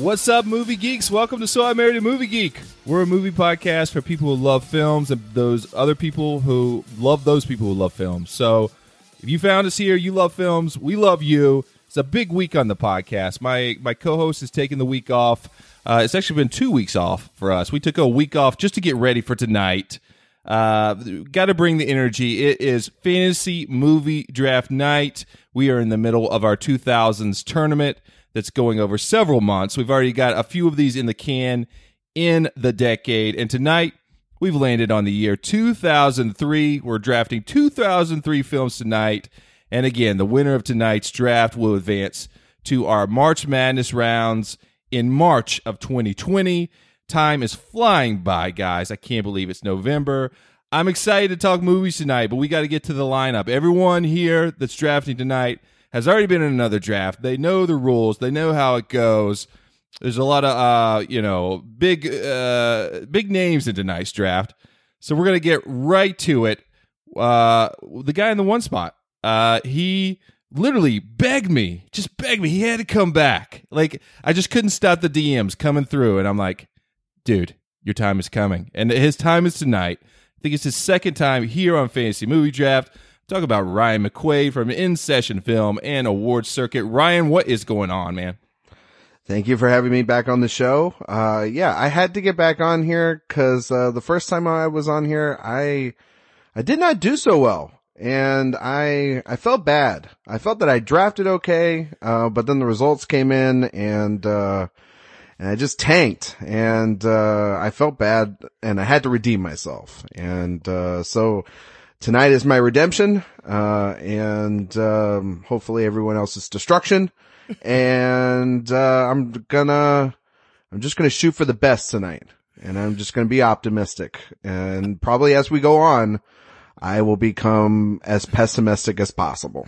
What's up, movie geeks? Welcome to So I Married a Movie Geek. We're a movie podcast for people who love films and those other people who love those people who love films. So if you found us here, you love films, we love you. It's a big week on the podcast. My my co-host is taking the week off. Uh, it's actually been two weeks off for us. We took a week off just to get ready for tonight. Uh, Got to bring the energy. It is fantasy movie draft night. We are in the middle of our 2000s tournament that's going over several months. We've already got a few of these in the can in the decade. And tonight, we've landed on the year 2003. We're drafting 2003 films tonight. And again, the winner of tonight's draft will advance to our March Madness rounds in March of 2020. Time is flying by, guys. I can't believe it's November. I'm excited to talk movies tonight, but we got to get to the lineup. Everyone here that's drafting tonight has already been in another draft. They know the rules. They know how it goes. There's a lot of uh, you know, big uh big names in tonight's draft. So we're gonna get right to it. Uh the guy in the one spot. Uh he literally begged me, just begged me. He had to come back. Like I just couldn't stop the DMs coming through, and I'm like, dude, your time is coming. And his time is tonight. I think it's his second time here on Fantasy Movie Draft. Talk about Ryan McQuaid from In Session Film and Award Circuit. Ryan, what is going on, man? Thank you for having me back on the show. Uh, yeah, I had to get back on here because, uh, the first time I was on here, I, I did not do so well. And I, I felt bad. I felt that I drafted okay, uh, but then the results came in and, uh, and I just tanked and, uh, I felt bad and I had to redeem myself. And, uh, so, tonight is my redemption, uh, and, um, hopefully everyone else's destruction. and, uh, I'm gonna, I'm just gonna shoot for the best tonight. And I'm just gonna be optimistic. And probably as we go on, I will become as pessimistic as possible.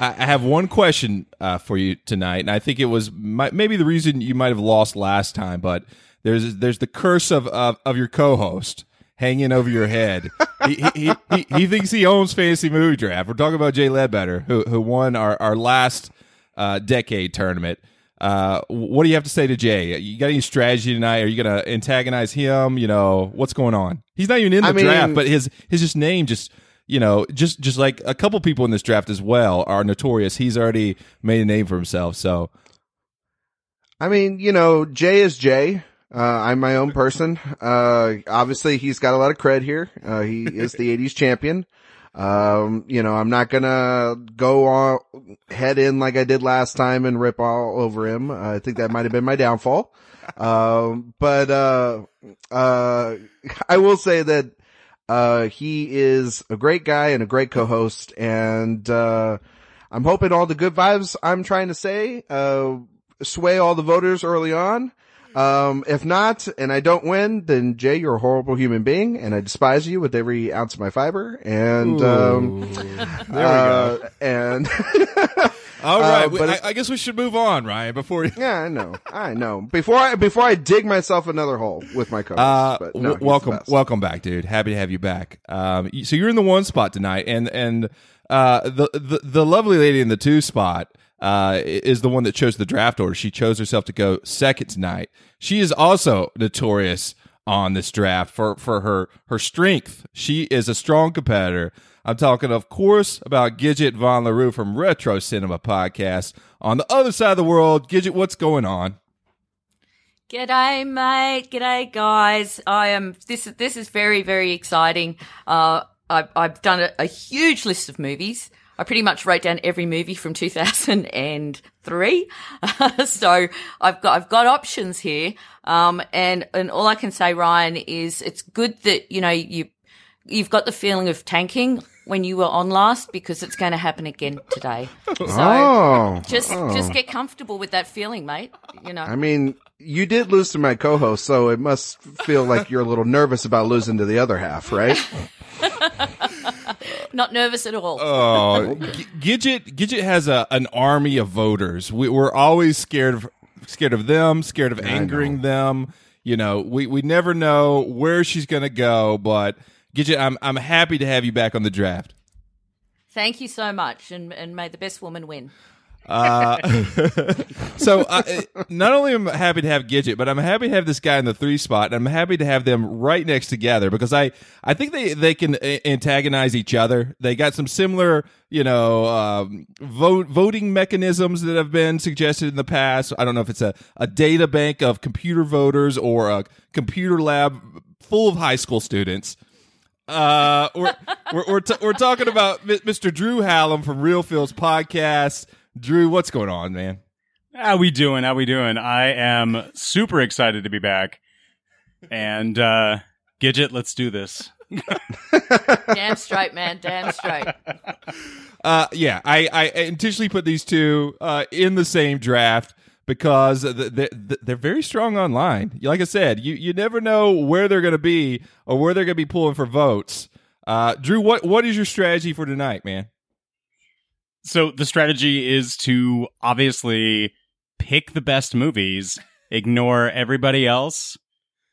I have one question uh, for you tonight, and I think it was my, maybe the reason you might have lost last time. But there's there's the curse of of, of your co-host hanging over your head. he, he, he, he, thinks he owns fantasy movie draft. We're talking about Jay Ledbetter, who who won our our last uh, decade tournament. Uh, what do you have to say to Jay? You got any strategy tonight? Are you going to antagonize him? You know what's going on? He's not even in the I mean, draft, but his his just name just you know just just like a couple people in this draft as well are notorious. He's already made a name for himself. So, I mean, you know, Jay is Jay. Uh, I'm my own person. Uh, obviously he's got a lot of cred here. Uh, he is the 80s champion. Um, you know, I'm not gonna go on head in like I did last time and rip all over him. Uh, I think that might have been my downfall. Um, but, uh, uh, I will say that, uh, he is a great guy and a great co-host and, uh, I'm hoping all the good vibes I'm trying to say, uh, sway all the voters early on. Um, if not, and I don't win, then Jay, you're a horrible human being, and I despise you with every ounce of my fiber. And um, there we uh, go. And all right, uh, but I, I, guess we should move on, Ryan. Before you... yeah, I know, I know. Before I before I dig myself another hole with my co Uh, no, w- welcome, welcome back, dude. Happy to have you back. Um, so you're in the one spot tonight, and and uh, the the the lovely lady in the two spot uh, is the one that chose the draft order. She chose herself to go second tonight. She is also notorious on this draft for, for her, her strength. She is a strong competitor. I'm talking, of course, about Gidget Von LaRue from Retro Cinema Podcast. On the other side of the world, Gidget, what's going on? G'day, mate. G'day, guys. I am. This is this is very very exciting. Uh, I've I've done a, a huge list of movies. I pretty much wrote down every movie from 2003. so I've got, I've got options here. Um, and, and all I can say, Ryan, is it's good that, you know, you, you've got the feeling of tanking when you were on last because it's going to happen again today. So oh, just oh. just get comfortable with that feeling, mate. You know. I mean, you did lose to my co-host, so it must feel like you're a little nervous about losing to the other half, right? Not nervous at all. Oh, G- Gidget Gidget has a an army of voters. We, we're always scared of scared of them, scared of angering them. You know, we we never know where she's going to go, but Gidget, I'm I'm happy to have you back on the draft. Thank you so much, and and may the best woman win. Uh, so uh, not only am I happy to have Gidget, but I'm happy to have this guy in the three spot, and I'm happy to have them right next together because I I think they they can a- antagonize each other. They got some similar you know um, vote voting mechanisms that have been suggested in the past. I don't know if it's a a data bank of computer voters or a computer lab full of high school students. Uh, we're we're we're, t- we're talking about Mr. Drew Hallam from Real Fields podcast. Drew, what's going on, man? How we doing? How we doing? I am super excited to be back. And uh Gidget, let's do this. Damn straight, man. Damn straight. Uh, yeah, I, I intentionally put these two uh, in the same draft because th- th- th- they're very strong online. Like I said, you, you never know where they're going to be or where they're going to be pulling for votes. Uh, Drew, what what is your strategy for tonight, man? So the strategy is to obviously pick the best movies, ignore everybody else,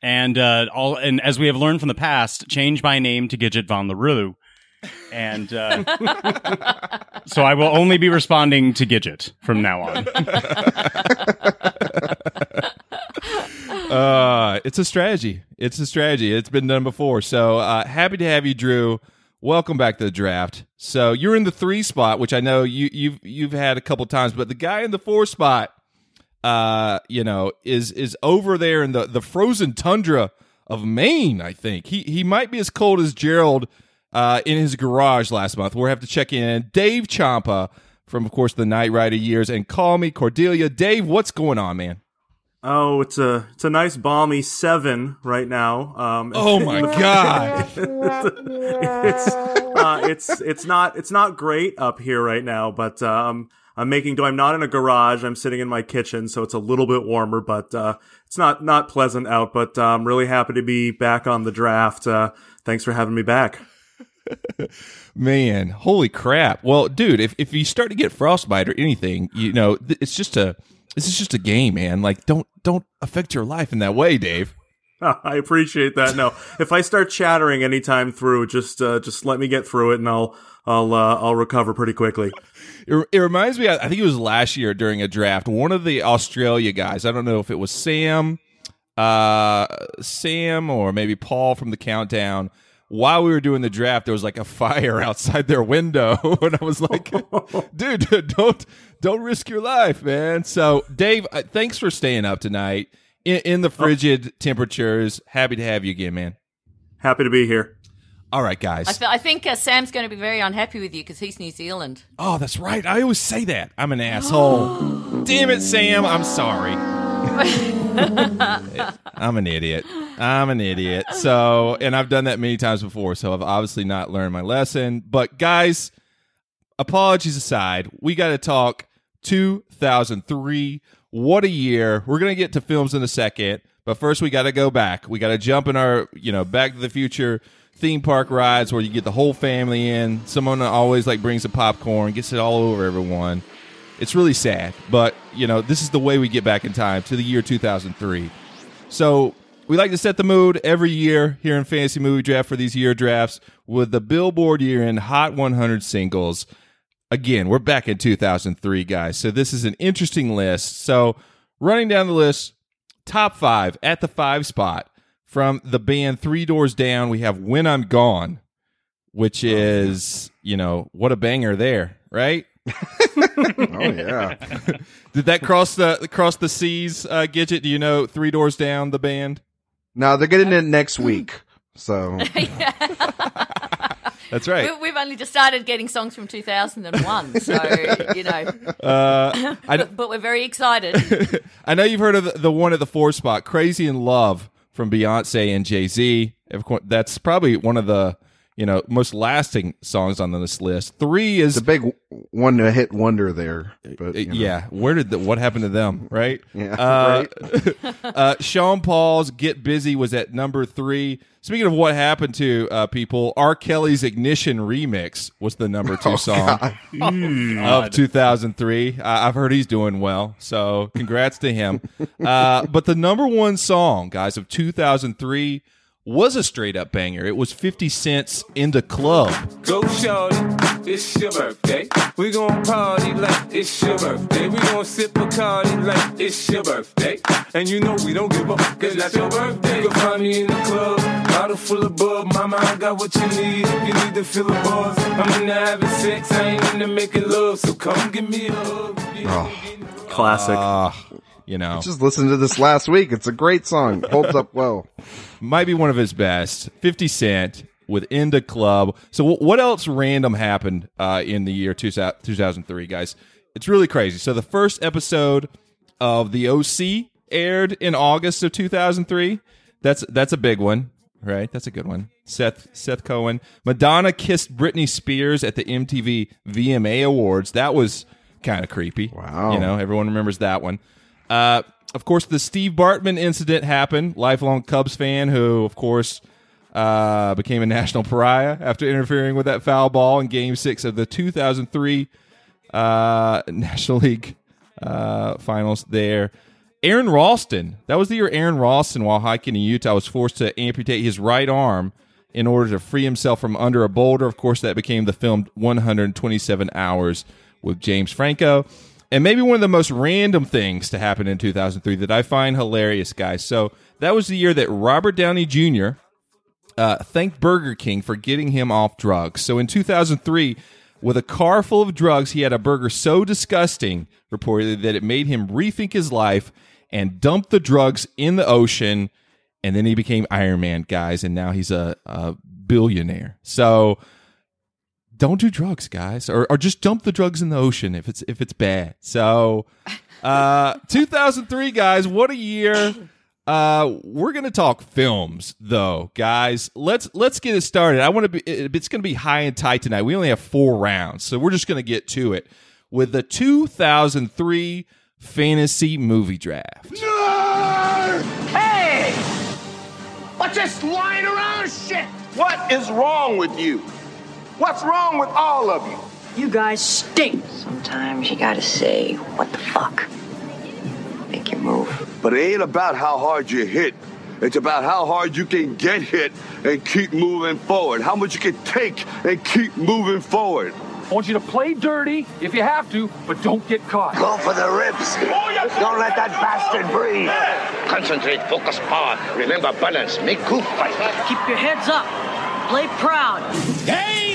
and uh all and as we have learned from the past, change my name to Gidget Von LaRue. And uh, so I will only be responding to Gidget from now on. Uh, it's a strategy. It's a strategy. It's been done before. So uh, happy to have you, Drew. Welcome back to the draft. So you're in the three spot, which I know you you've you've had a couple times, but the guy in the four spot, uh, you know, is is over there in the the frozen tundra of Maine. I think he he might be as cold as Gerald uh, in his garage last month. We'll have to check in. Dave Champa from, of course, the Night Rider years, and call me Cordelia. Dave, what's going on, man? Oh, it's a it's a nice balmy seven right now. Um, Oh my god. it's uh, it's it's not it's not great up here right now, but um, I'm making do. I'm not in a garage. I'm sitting in my kitchen, so it's a little bit warmer, but uh, it's not not pleasant out. But uh, I'm really happy to be back on the draft. Uh, thanks for having me back. Man, holy crap. Well, dude, if, if you start to get frostbite or anything, you know, th- it's just a this is just a game, man. Like don't don't affect your life in that way, Dave. I appreciate that. No, if I start chattering anytime through, just uh, just let me get through it, and I'll I'll uh, I'll recover pretty quickly. It, it reminds me I think it was last year during a draft, one of the Australia guys, I don't know if it was Sam uh Sam or maybe Paul from the countdown while we were doing the draft, there was like a fire outside their window, and I was like, "Dude, don't don't risk your life, man." So, Dave, uh, thanks for staying up tonight in, in the frigid temperatures. Happy to have you again, man. Happy to be here. All right, guys. I, th- I think uh, Sam's going to be very unhappy with you because he's New Zealand. oh, that's right. I always say that. I'm an asshole. Damn it, Sam. I'm sorry. I'm an idiot. I'm an idiot. So, and I've done that many times before. So I've obviously not learned my lesson. But guys, apologies aside, we got to talk 2003. What a year. We're going to get to films in a second. But first, we got to go back. We got to jump in our, you know, Back to the Future theme park rides where you get the whole family in. Someone always like brings the popcorn, gets it all over everyone. It's really sad, but you know, this is the way we get back in time to the year 2003. So we like to set the mood every year here in Fantasy Movie Draft for these year drafts with the Billboard year in Hot 100 singles. Again, we're back in 2003, guys. So this is an interesting list. So running down the list, top five at the five spot from the band Three Doors Down, we have When I'm Gone, which oh, is, you know, what a banger there, right? Oh yeah. Did that cross the cross the seas, uh, Gidget? Do you know Three Doors Down, the band? now they're getting it next week. So That's right. We, we've only just started getting songs from 2001, so, you know, Uh, I, but, but we're very excited. I know you've heard of the, the one at the four spot, "Crazy in Love" from Beyonce and Jay Z. Of course, that's probably one of the you know most lasting songs on this list. Three is It's a big one to hit wonder there. But you know. yeah. Where did the, what happened to them? Right. Yeah, Uh, uh, Sean Paul's "Get Busy" was at number three. Speaking of what happened to uh, people, R. Kelly's "Ignition" remix was the number two song of 2003. I I've heard he's doing well, so congrats to him. Uh, but the number one song, guys, of 2003 was a straight up banger. It was 50 Cent's "In the Club." Go shorty, it's your birthday. We gon' party like it's your birthday. We gon' sip Bacardi like it's your birthday. And you know we don't give up, cause that's your birthday. You can find me in the club, bottle full of bub. Mama, I got what you need if you need to fill a buzz. I'm into having sex, I ain't into making love. So come give me a hug. Classic. Ah, you know, Just listen to this last week. It's a great song. Holds up well. might be one of his best. 50 Cent with In the Club. So, wh- what else random happened uh, in the year 2000 2003, guys? It's really crazy. So, the first episode of The OC aired in August of 2003. That's that's a big one, right? That's a good one. Seth Seth Cohen. Madonna kissed Britney Spears at the MTV VMA Awards. That was kind of creepy. Wow. You know, everyone remembers that one. Uh, of course, the Steve Bartman incident happened. Lifelong Cubs fan who, of course, uh, became a national pariah after interfering with that foul ball in Game Six of the 2003 uh, National League uh, Finals. There, Aron Ralston. That was the year Aron Ralston, while hiking in Utah, was forced to amputate his right arm in order to free himself from under a boulder. Of course, that became the film 127 Hours with James Franco. And maybe one of the most random things to happen in 2003 that I find hilarious, guys. So that was the year that Robert Downey Jr. Uh, thanked Burger King for getting him off drugs. So in 2003, with a car full of drugs, he had a burger so disgusting, reportedly, that it made him rethink his life and dump the drugs in the ocean. And then he became Iron Man, guys, and now he's a, a billionaire. So don't do drugs, guys, or or just dump the drugs in the ocean if it's if it's bad. So, uh, 2003, guys, what a year. Uh, we're gonna talk films though, guys. Let's let's get it started. I want to be. It's gonna be high and tight tonight. We only have four rounds, so we're just gonna get to it with the 2003 fantasy movie draft. Hey! What's this lying around shit? What is wrong with you? What's wrong with all of you? You guys stink. Sometimes you gotta say, what the fuck? Make your move. But it ain't about how hard you hit. It's about how hard you can get hit and keep moving forward. How much you can take and keep moving forward. I want you to play dirty if you have to, but don't get caught. Go for the ribs. Don't let that bastard breathe. Concentrate, focus, power. Remember balance. Make cool fight. Keep your heads up. Play proud. Game over!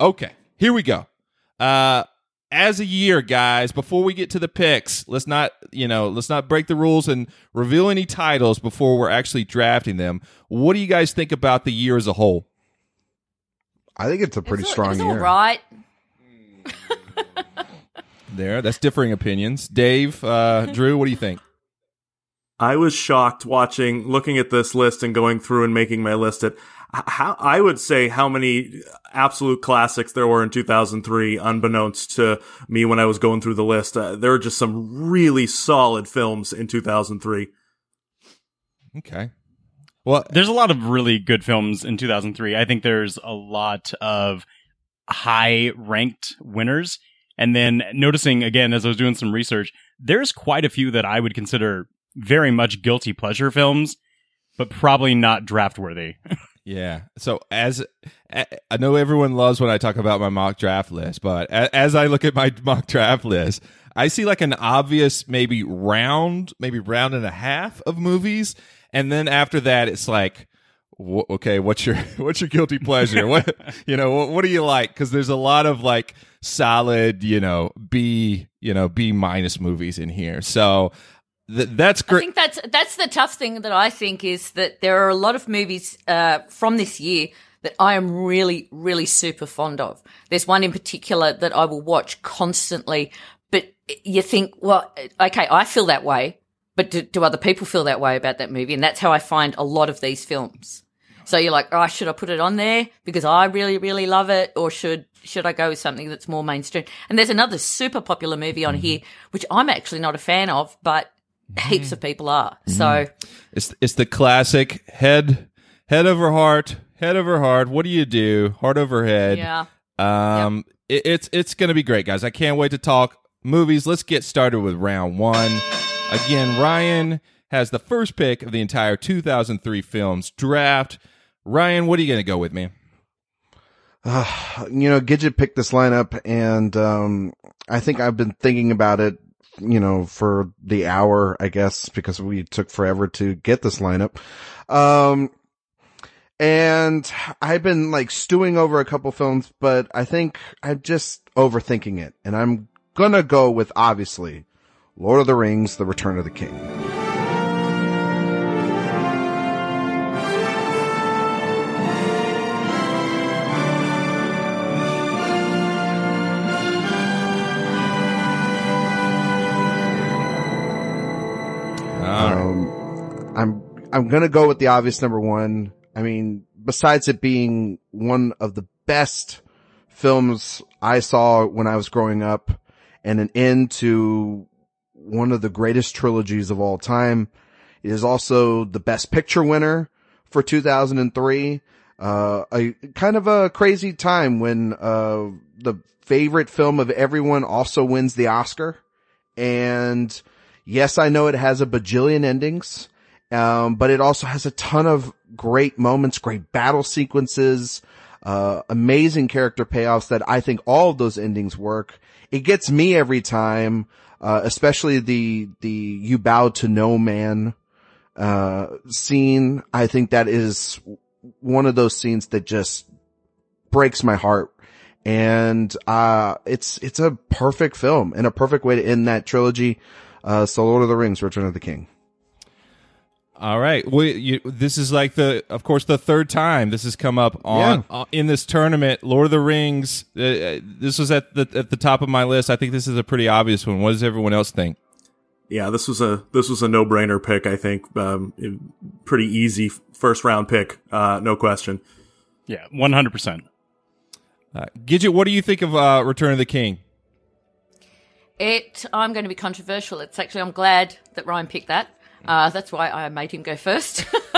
Okay, here we go. Uh as a year, guys, before we get to the picks, let's not, you know, let's not break the rules and reveal any titles before we're actually drafting them. What do you guys think about the year as a whole? I think it's a pretty It's- strong it's year. all right. There, that's differing opinions. Dave, uh, Drew, what do you think? I was shocked watching, looking at this list and going through and making my list at h- how I would say how many absolute classics there were in 2003, unbeknownst to me when I was going through the list. Uh, there were just some really solid films in 2003. Okay. Well, There's a lot of really good films in 2003. I think there's a lot of high ranked winners. And then noticing again, as I was doing some research, there's quite a few that I would consider very much guilty pleasure films, but probably not draft worthy. Yeah. So as I know everyone loves when I talk about my mock draft list, but as I look at my mock draft list, I see like an obvious maybe round, maybe round and a half of movies, and then after that, it's like, okay, what's your what's your guilty pleasure? what you know, what, what do you like? Because there's a lot of like solid, you know, B, you know, B minus movies in here. So th- that's I think that's that's the tough thing that I think is that there are a lot of movies uh, from this year that I am really, really super fond of. There's one in particular that I will watch constantly, but you think, well, okay, I feel that way, but do, do other people feel that way about that movie? And that's how I find a lot of these films. So you're like, oh, should I put it on there because I really, really love it, or should should I go with something that's more mainstream? And there's another super popular movie on here which I'm actually not a fan of, but heaps of people are. So It's it's the classic head head over heart, head over heart. What do you do? Heart over head. yeah, Um, it, it's it's gonna be great, guys. I can't wait to talk movies. Let's get started with round one. Again, Ryan has the first pick of the entire 2003 films draft. Ryan, what are you gonna go with, man? you know, Gidget picked this lineup and, um, I think I've been thinking about it, you know, for the hour, I guess, because we took forever to get this lineup. Um, and I've been like stewing over a couple films, but I think I'm just overthinking it and I'm gonna go with obviously Lord of the Rings, The Return of the King. Um, I'm I'm gonna go with the obvious number one. I mean, besides it being one of the best films I saw when I was growing up, and an end to one of the greatest trilogies of all time, it is also the Best Picture winner for 2003. Uh, a kind of a crazy time when uh the favorite film of everyone also wins the Oscar, and Yes, I know it has a bajillion endings, um, but it also has a ton of great moments, great battle sequences, uh, amazing character payoffs that I think all of those endings work. It gets me every time, uh, especially the, the you bow to no man, uh, scene. I think that is one of those scenes that just breaks my heart. And, uh, it's, it's a perfect film and a perfect way to end that trilogy. Uh, so Lord of the Rings, Return of the King. All right. Well, you, this is like the, of course, the third time this has come up on Yeah. uh, in this tournament. Lord of the Rings. Uh, uh, this was at the at the top of my list. I think this is a pretty obvious one. What does everyone else think? Yeah, this was a this was a no brainer pick. I think um, it- pretty easy first round pick, uh, no question. Yeah, one hundred percent. Uh, Gidget, what do you think of uh, Return of the King? It. I'm going to be controversial. It's actually I'm glad that Ryan picked that. Uh, that's why I made him go first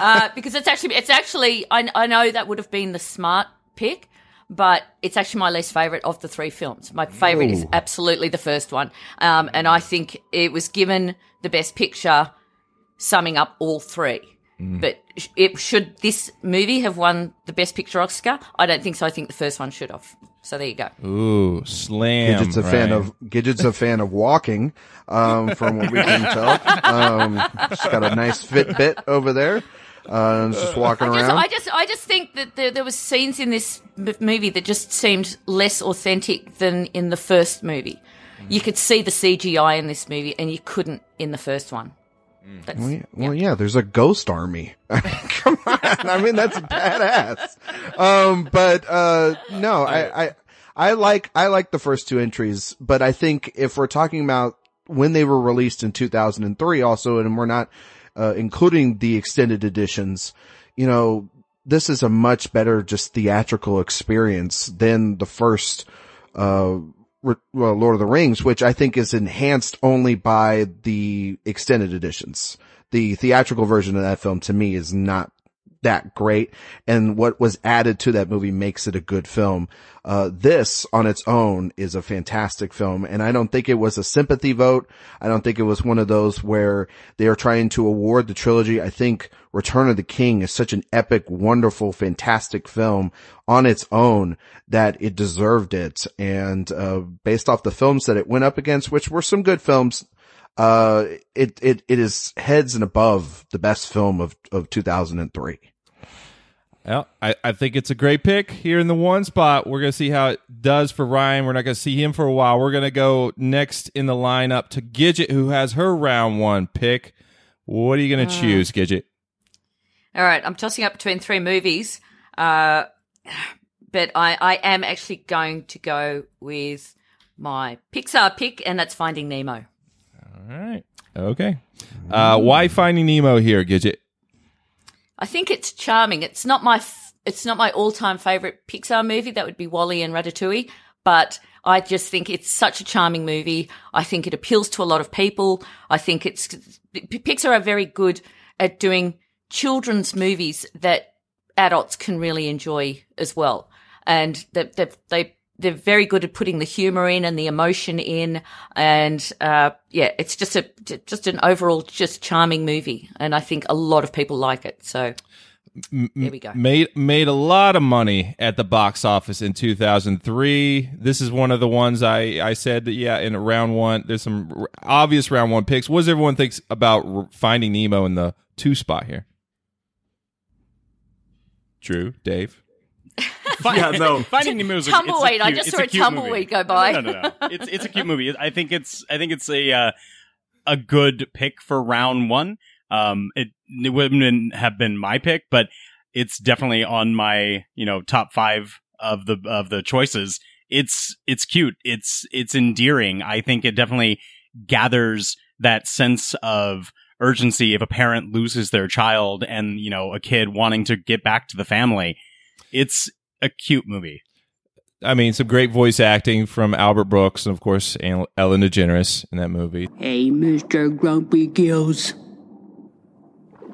uh, because it's actually it's actually I, I know that would have been the smart pick, but it's actually my least favorite of the three films. My favorite is absolutely the first one, um, and I think it was given the best picture, summing up all three. Mm. But it should this movie have won the best picture Oscar? I don't think so. I think the first one should have. So there you go. Ooh, slam! Gidget's a fan of Gidget's a fan of walking, um, from what we can tell. Um, she's got a nice Fitbit over there, uh, and just walking I just, around. I just, I just think that there, there was scenes in this m- movie that just seemed less authentic than in the first movie. You could see the CGI in this movie, and you couldn't in the first one. That's, well, yeah, well, yeah, there's a ghost army. Come on. I mean, that's badass. Um, but, uh, no, I, I, I like, I like the first two entries, but I think if we're talking about when they were released in 2003 also, and we're not, uh, including the extended editions, you know, this is a much better just theatrical experience than the first, uh, Re- well, Lord of the Rings, which I think is enhanced only by the extended editions. The theatrical version of that film to me is not that great. And what was added to that movie makes it a good film. Uh, this on its own is a fantastic film. And I don't think it was a sympathy vote. I don't think it was one of those where they are trying to award the trilogy. I think Return of the King is such an epic, wonderful, fantastic film on its own that it deserved it. And, uh, based off the films that it went up against, which were some good films, uh, it, it, it is heads and above the best film of, of 2003. Well, I, I think it's a great pick here in the one spot. We're going to see how it does for Ryan. We're not going to see him for a while. We're going to go next in the lineup to Gidget, who has her round one pick. What are you going to Uh. choose, Gidget? All right, I'm tossing up between three movies, uh, but I, I am actually going to go with my Pixar pick, and that's Finding Nemo. All right. Okay. Uh, why Finding Nemo here, Gidget? I think it's charming. It's not my f- it's not my all time favorite Pixar movie. That would be WALL-E and Ratatouille, but I just think it's such a charming movie. I think it appeals to a lot of people. I think it's Pixar are very good at doing children's movies that adults can really enjoy as well, and that they, they they're very good at putting the humor in and the emotion in, and uh, yeah, it's just a just an overall just charming movie, and I think a lot of people like it. So there we go. Made made a lot of money at the box office in 2003. This is one of the ones I I said that yeah in round one. There's some r- obvious round one picks. What does everyone thinks about r- Finding Nemo in the two spot here? Drew, Dave. Yeah, no. Finding Nemo is a, Tumbleweed. It's a I cute, just saw a cute movie. tumbleweed go by. No, no, no. no. It's it's a cute movie. I think it's I think it's a uh, a good pick for round one. Um, it, it wouldn't have been my pick, but it's definitely on my you know top five of the of the choices. It's it's cute. It's it's endearing. I think it definitely gathers that sense of urgency if a parent loses their child and you know a kid wanting to get back to the family. It's a cute movie. I mean, some great voice acting from Albert Brooks and of course Ellen DeGeneres in that movie. Hey, Mr. Grumpy Gills.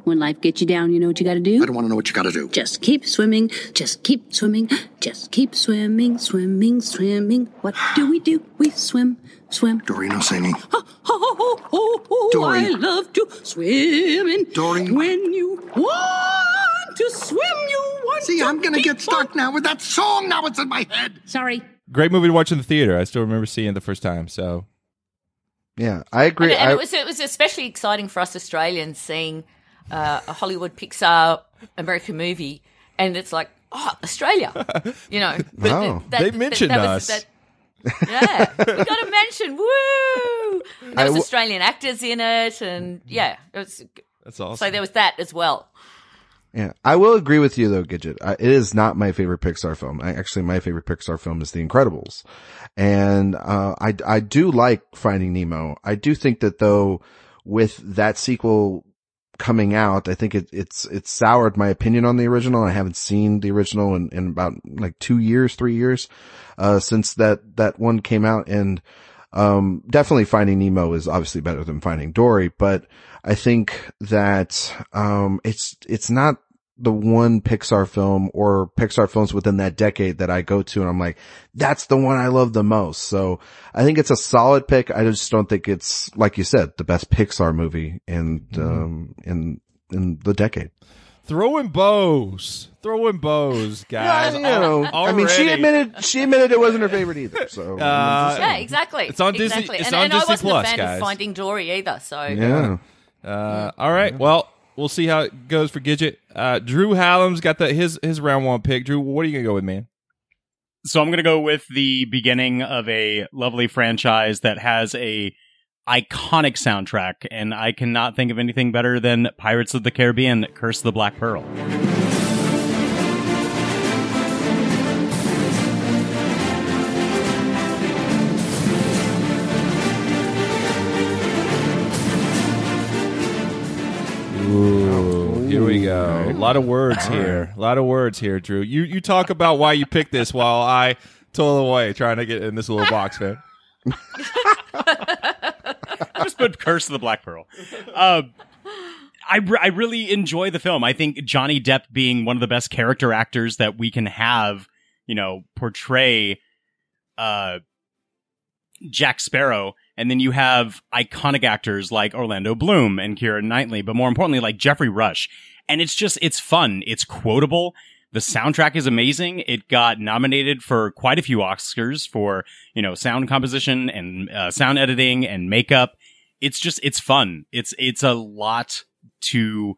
When life gets you down, you know what you gotta do? I don't want to know what you got to do. Just keep swimming, just keep swimming, just keep swimming, swimming, swimming. What do we do? We swim, swim. Dorino singing. Oh, oh, oh, oh, Dory. I love to swim in. Dory. When you want to swim, you want to See, I'm gonna get stuck now with that song. Now it's in my head. Sorry. Great movie to watch in the theater. I still remember seeing it the first time. So Yeah, I agree. and I, it was it was especially exciting for us Australians seeing uh, a Hollywood Pixar American movie, and it's like, oh, Australia, you know. but Wow. They mentioned was- us. yeah, we got to mention. Woo! And there was w- Australian actors in it, and yeah, it was. that's awesome. So there was that as well. Yeah, I will agree with you though, Gidget. It is not my favorite Pixar film. I, actually, my favorite Pixar film is The Incredibles, and uh, I I do like Finding Nemo. I do think that though, with that sequel coming out, I think it, it's it's soured my opinion on the original. I haven't seen the original in, in about like two years, three years uh, since that that one came out, and um, definitely Finding Nemo is obviously better than Finding Dory, but I think that um, it's it's not the one Pixar film or Pixar films within that decade that I go to and I'm like, that's the one I love the most. So I think it's a solid pick. I just don't think it's, like you said, the best Pixar movie in, um, in, in the decade. throwing bows, throwing bows, guys. you know, I mean, she admitted, she admitted it wasn't her favorite either. So, Uh, yeah, exactly. it's on Disney- Exactly. it's and, on and Disney I wasn't Plus, a fan guys. of Finding Dory either. So yeah. Uh, all right. Well, we'll see how it goes for Gidget. Uh, Drew Hallam's got the his his round one pick. Drew, what are you gonna go with, man? So I'm to go with the beginning of a lovely franchise that has a iconic soundtrack, and I cannot think of anything better than Pirates of the Caribbean: Curse of the Black Pearl. We go. A lot of words here. A lot of words here, Drew. You you talk about why you picked this while I toil away trying to get in this little box, man. Just put Curse of the Black Pearl. Uh, I, re- I really enjoy the film. I think Johnny Depp being one of the best character actors that we can have, you know, portray uh, Jack Sparrow. And then you have iconic actors like Orlando Bloom and Keira Knightley, but more importantly, like Geoffrey Rush. And it's just, it's fun. It's quotable. The soundtrack is amazing. It got nominated for quite a few Oscars for, you know, sound composition and uh, sound editing and makeup. It's just, it's fun. It's, it's a lot to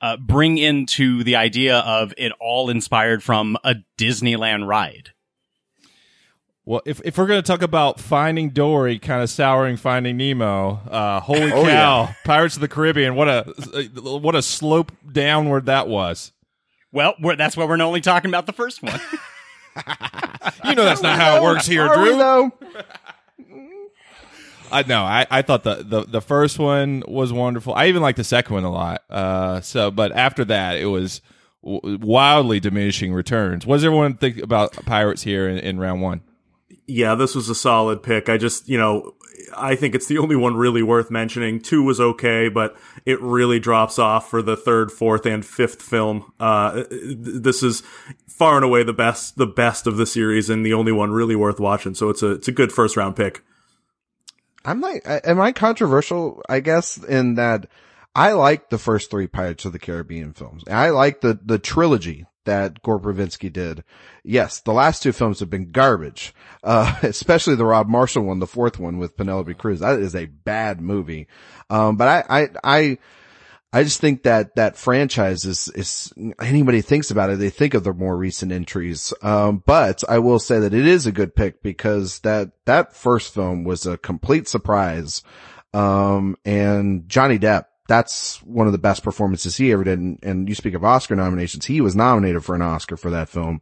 uh, bring into the idea of it all inspired from a Disneyland ride. Well, if, if we're going to talk about Finding Dory, kind of souring Finding Nemo, uh, holy Oh, cow! yeah. Pirates of the Caribbean, what a what a slope downward that was. Well, we're, that's why we're only talking about the first one. You know that's not how it works here, Are we, Drew. though? I no, I, I thought the, the the first one was wonderful. I even liked the second one a lot. Uh, so but after that, it was w- wildly diminishing returns. What does everyone think about Pirates here in, in round one? Yeah, this was a solid pick. I just, you know, I think it's the only one really worth mentioning. Two was okay, but it really drops off for the third, fourth, and fifth film. Uh, this is far and away the best, the best of the series, and the only one really worth watching. So it's a, it's a good first round pick. I'm like, am I controversial? I guess in that I like the first three Pirates of the Caribbean films. I like the the trilogy that Gore Verbinski did. Yes, the last two films have been garbage, uh, especially the Rob Marshall one, the fourth one with Penelope Cruz. That is a bad movie. Um, but I, I, I, I just think that that franchise is, is anybody thinks about it, they think of the more recent entries. Um, but I will say that it is a good pick because that, that first film was a complete surprise. Um, and Johnny Depp that's one of the best performances he ever did. And, and, you speak of Oscar nominations. He was nominated for an Oscar for that film.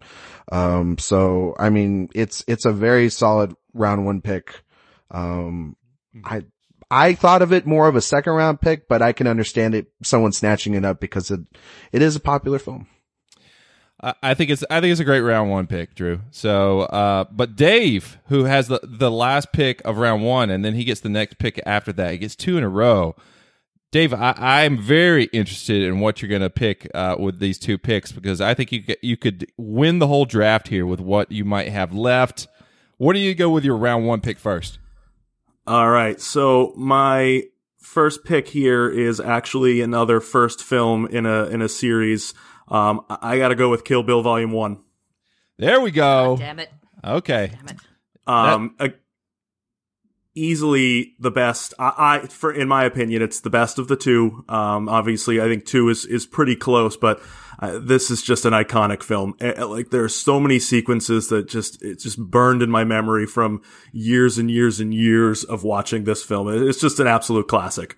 Um, so I mean, it's, it's a very solid round one pick. Um, I, I thought of it more of a second round pick, but I can understand it, someone snatching it up because it, it is a popular film. I think it's I think it's a great round one pick, Drew. So, uh, but Dave, who has the the last pick of round one, and then he gets the next pick after that, he gets two in a row. Dave, I, am very interested in what you're going to pick uh, with these two picks because I think you could, you could win the whole draft here with what you might have left. What do you go with your round one pick first? All right, so my first pick here is actually another first film in a in a series. Um, I got to go with Kill Bill Volume One. There we go. God damn it. Okay. Damn it. Um, that- a, easily the best. I, I, for in my opinion, it's the best of the two. Um, obviously, I think two is is pretty close, but uh, this is just an iconic film. like there are so many sequences that just it's just burned in my memory from years and years and years of watching this film. It's just an absolute classic.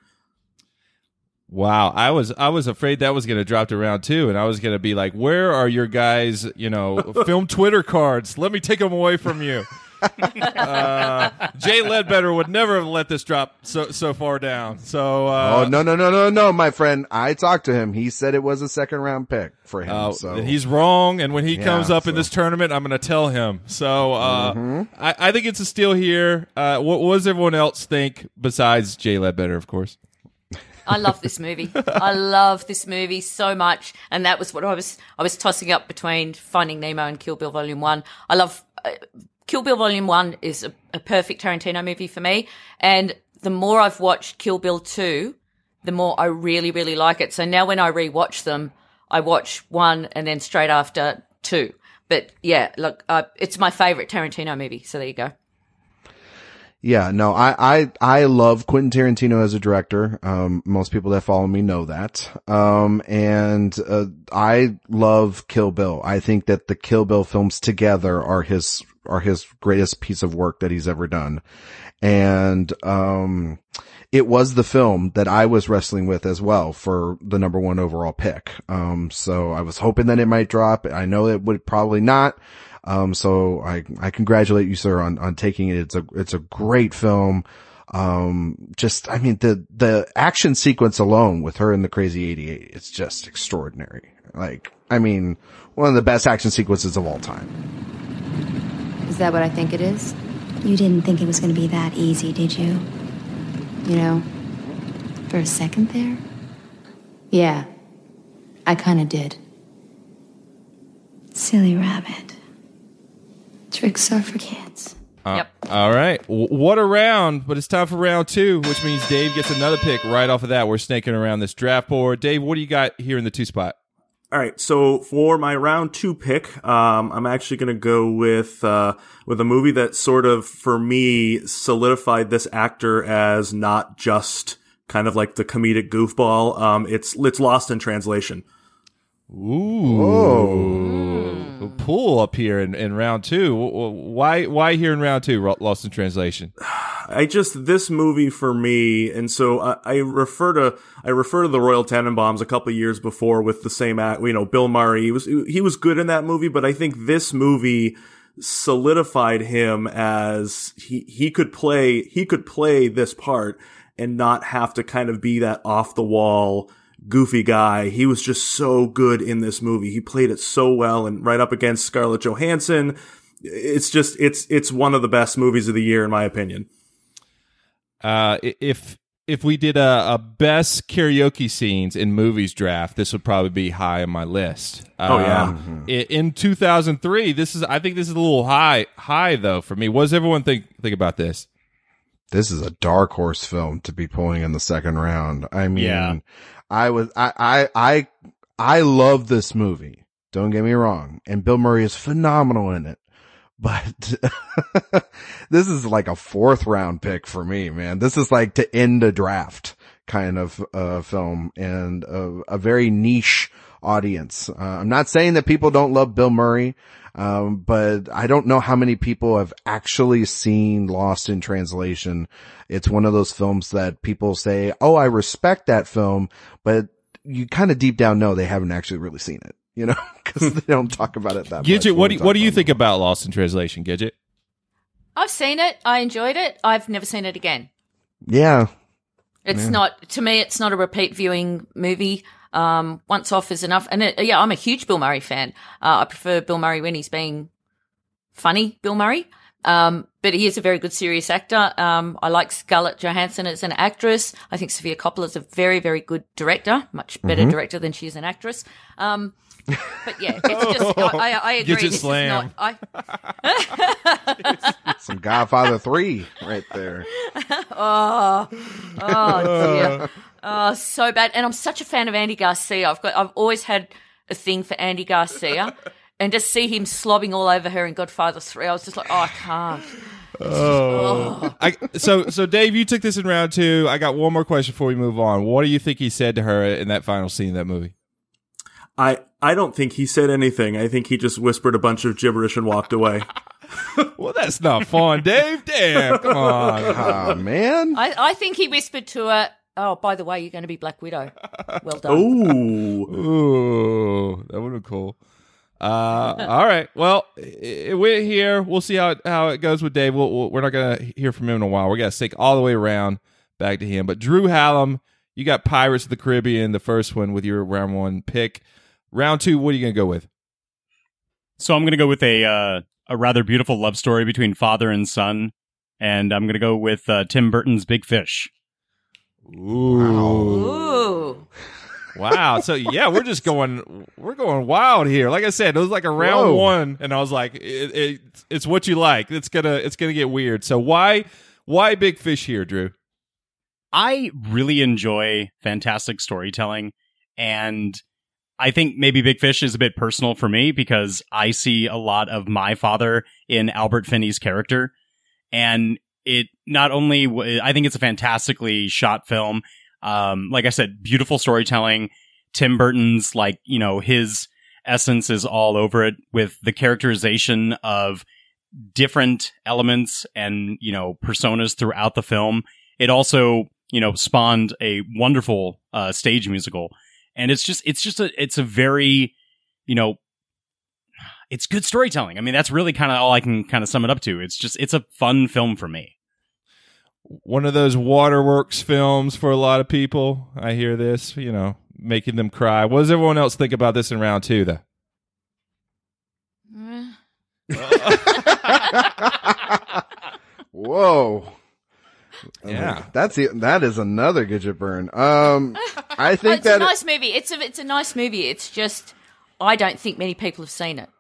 Wow, I was I was afraid that was going to drop to round two, and I was going to be like, "Where are your guys? You know, film Twitter cards? Let me take them away from you." Uh, Jay Ledbetter would never have let this drop so so far down. So, uh, oh no no no no no, my friend, I talked to him. He said it was a second round pick for him. Uh, so he's wrong, and when he yeah, comes up so. in this tournament, I'm going to tell him. So, uh, mm-hmm. I, I, think it's a steal here. Uh, what, what does everyone else think besides Jay Ledbetter, of course? I love this movie. I love this movie so much, and that was what I was. I was tossing up between Finding Nemo and Kill Bill Volume One. I love uh, Kill Bill Volume 1 is a, a perfect Tarantino movie for me. And the more I've watched Kill Bill 2, the more I really, really like it. So now when I rewatch them, I watch one and then straight after two. But yeah, look, uh, it's my favorite Tarantino movie. So there you go. Yeah, no, I, I, I love Quentin Tarantino as a director. Um, most people that follow me know that. Um, and, uh, I love Kill Bill. I think that the Kill Bill films together are his, are his greatest piece of work that he's ever done. And, um, it was the film that I was wrestling with as well for the number one overall pick. Um, so I was hoping that it might drop. I know it would probably not. Um, so I, I congratulate you, sir, on, on taking it. It's a, it's a great film. Um, just, I mean, the, the action sequence alone with her in the crazy 88, it's just extraordinary. Like, I mean, one of the best action sequences of all time. Is that what I think it is? You didn't think it was going to be that easy, did you? You know, for a second there? Yeah, I kind of did. Silly rabbit. Tricks are for kids. Uh, yep. All right. W- what a round, but it's time for round two, which means Dave gets another pick right off of that. We're snaking around this draft board. Dave, what do you got here in the two spot? All right, so for my round two pick, um, I'm actually going to go with uh, with a movie that sort of, for me, solidified this actor as not just kind of like the comedic goofball. Um, it's it's Lost in Translation. Ooh. Pool up here in, in round two. Why why here in round two, Lost in Translation? I just this movie for me, and so I, I, refer to I refer to the Royal Tenenbaums a couple years before with the same act. You know, Bill Murray. He was he was good in that movie, but I think this movie solidified him as he he could play he could play this part and not have to kind of be that off the wall goofy guy. He was just so good in this movie. He played it so well and right up against Scarlett Johansson. It's just it's it's one of the best movies of the year in my opinion. Uh, if if we did a, a best karaoke scenes in movies draft, this would probably be high on my list. Oh, yeah. Um, i- in 2003, this is I think this is a little high high though for me. What does everyone think think about this? this is a dark horse film to be pulling in the second round. I mean, Yeah. I was, I, I, I, I love this movie. Don't get me wrong. And Bill Murray is phenomenal in it. But this is like a fourth round pick for me, man. This is like to end a draft kind of uh, film and a, a very niche audience. Uh, I'm not saying that people don't love Bill Murray. Um, but I don't know how many people have actually seen Lost in Translation. It's one of those films that people say, Oh, I respect that film, but you kind of deep down know they haven't actually really seen it, you know, cause they don't talk about it that much. Gidget, what do, talk what do you about think about Lost in Translation, Gidget? I've seen it. I enjoyed it. I've never seen it again. Yeah. It's Yeah. not to me. It's not a repeat viewing movie. Um, once off is enough. And it, yeah, I'm a huge Bill Murray fan. Uh, I prefer Bill Murray when he's being funny, Bill Murray. Um, but he is a very good serious actor. Um, I like Scarlett Johansson as an actress. I think Sofia Coppola is a very, very good director, much better Mhm. director than she is an actress. Um, but yeah, it's just, I, I, I agree. Gidget This is slam. not, I, Some Godfather 3 right there. oh, oh dear. Oh, so bad. And I'm such a fan of Andy Garcia. I've got, I've always had a thing for Andy Garcia. and to see him slobbing all over her in Godfather 3, I was just like, oh, I can't. Oh. oh. I, so so Dave, you took this in round two. I got one more question before we move on. What do you think he said to her in that final scene of that movie? I I don't think he said anything. I think he just whispered a bunch of gibberish and walked away. well, that's not fun, Dave. Damn, come on. Oh, man. I, I think he whispered to her, oh, by the way, you're going to be Black Widow. Well done. Ooh. Ooh, that would have been cool. Uh, all right. Well, i- i- we're here. We'll see how it, how it goes with Dave. We'll, we'll, we're not going to hear from him in a while. We're going to stick all the way around back to him. But Drew Hallam, you got Pirates of the Caribbean, the first one with your round one pick. Round two, what are you going to go with? So I'm going to go with a uh, a rather beautiful love story between father and son, and I'm going to go with uh, Tim Burton's Big Fish. Ooh. Ooh. Wow. So yeah, we're just going we're going wild here. Like I said, it was like a round Whoa. one, and I was like, it, it, it's what you like. It's gonna it's gonna get weird. So why why big fish here, Drew? I really enjoy fantastic storytelling, and I think maybe Big Fish is a bit personal for me because I see a lot of my father in Albert Finney's character, and it not only I think it's a fantastically shot film. Um, like I said, beautiful storytelling. Tim Burton's like you know his essence is all over it with the characterization of different elements and you know personas throughout the film. It also you know spawned a wonderful uh, stage musical, and it's just it's just a it's a very you know it's good storytelling. I mean that's really kind of all I can kind of sum it up to. It's just it's a fun film for me. One of those waterworks films for a lot of people. I hear this, you know, making them cry. What does everyone else think about this in round two, though? Whoa. Yeah. That's the, that is another Gidget burn. Um, I think it's a that nice movie. It's a it's a nice movie. It's just I don't think many people have seen it.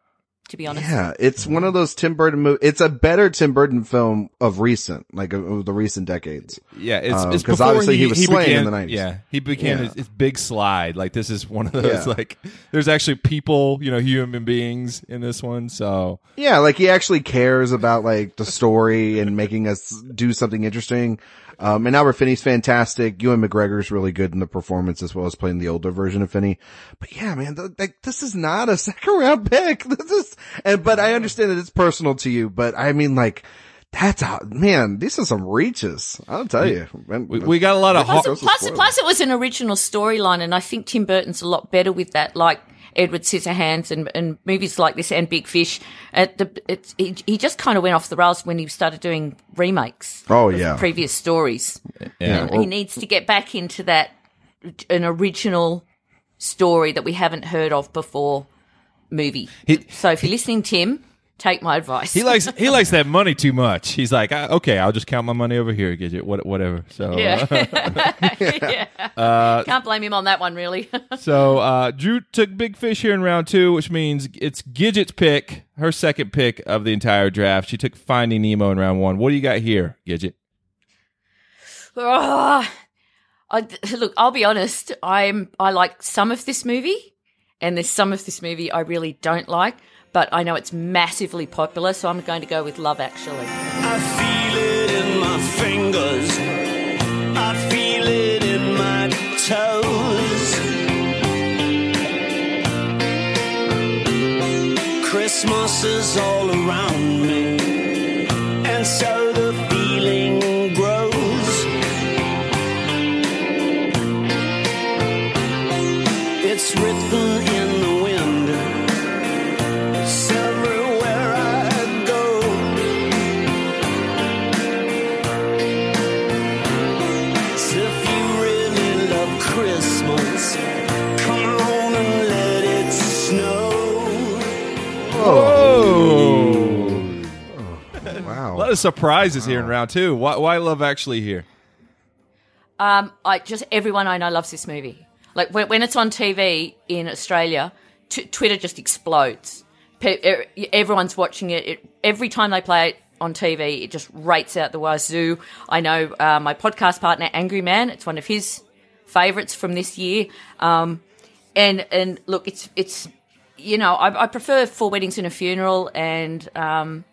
To be honest, Yeah, it's one of those Tim Burton movies. It's a better Tim Burton film of recent, like of, of the recent decades. Yeah, it's Um, it's 'cause before obviously he, was slaying began, in the nineties. Yeah, he began Yeah. his, his big slide. Like this is one of those Yeah. like there's actually people, you know, human beings in this one. So Yeah, like he actually cares about like the story and making us do something interesting. Um, and Albert Finney's fantastic. Ewan McGregor's really good in the performance as well as playing the older version of Finney. But yeah, man, th- like this is not a second round pick. This is, and, but I understand that it's personal to you, but I mean like, that's a, man, these are some reaches. I'll tell you. we, we got a lot of Plus, hot. plus, plus, it was an original storyline, and I think Tim Burton's a lot better with that. Like, Edward Scissorhands and, and movies like this and Big Fish. At the, it's, he, he just kind of went off the rails when he started doing remakes. Oh, of yeah. previous stories. Yeah, well- he needs to get back into that an original story that we haven't heard of before movie. so if you're listening, Tim, take my advice. He likes he likes that money too much. He's like, "Ah, okay, I'll just count my money over here, Gidget, what, whatever. So, Yeah. uh, yeah. Uh, Can't blame him on that one, really. so uh, Drew took Big Fish here in round two, which means it's Gidget's pick, her second pick of the entire draft. She took Finding Nemo in round one. What do you got here, Gidget? I, look, I'll be honest. I'm I like some of this movie, and there's some of this movie I really don't like. But I know it's massively popular, so I'm going to go with Love Actually. I feel it in my fingers. I feel it in my toes. Christmas is all around me, and so the lot of surprises here in round two. Why, why Love Actually here? Um, I just everyone I know loves this movie. Like when, when it's on TV in Australia, t- Twitter just explodes. Pe- everyone's watching it. it. Every time they play it on TV, it just rates out the wazoo. I know uh, my podcast partner, Angry Man. It's one of his favorites from this year. Um, and and look, it's it's you know I, I prefer Four Weddings and a Funeral and um,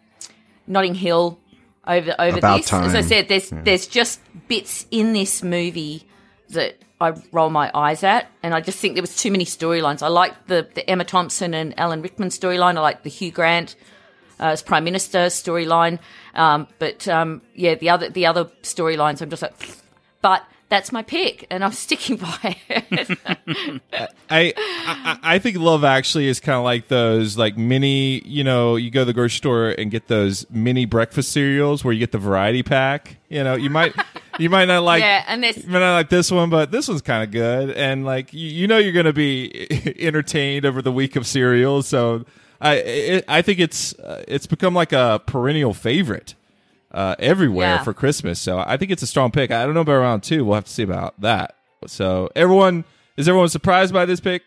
Notting Hill over over About this. As I said, there's Yeah. there's just bits in this movie that I roll my eyes at, and I just think there was too many storylines. I like the the Emma Thompson and Alan Rickman storyline. I like the Hugh Grant uh, as Prime Minister storyline, um, but um, yeah, the other the other storylines, I'm just like, but that's my pick, and I'm sticking by it. I, I I think Love Actually is kind of like those like mini. You know, you go to the grocery store and get those mini breakfast cereals where you get the variety pack. You know, you might you might not like yeah, and there's you might not like this one, but this one's kind of good, and like you, you know you're going to be entertained over the week of cereals. So I it, I think it's uh, it's become like a perennial favorite uh, everywhere Yeah. for Christmas. So I think it's a strong pick. I don't know about round two. We'll have to see about that. So everyone is everyone surprised by this pick?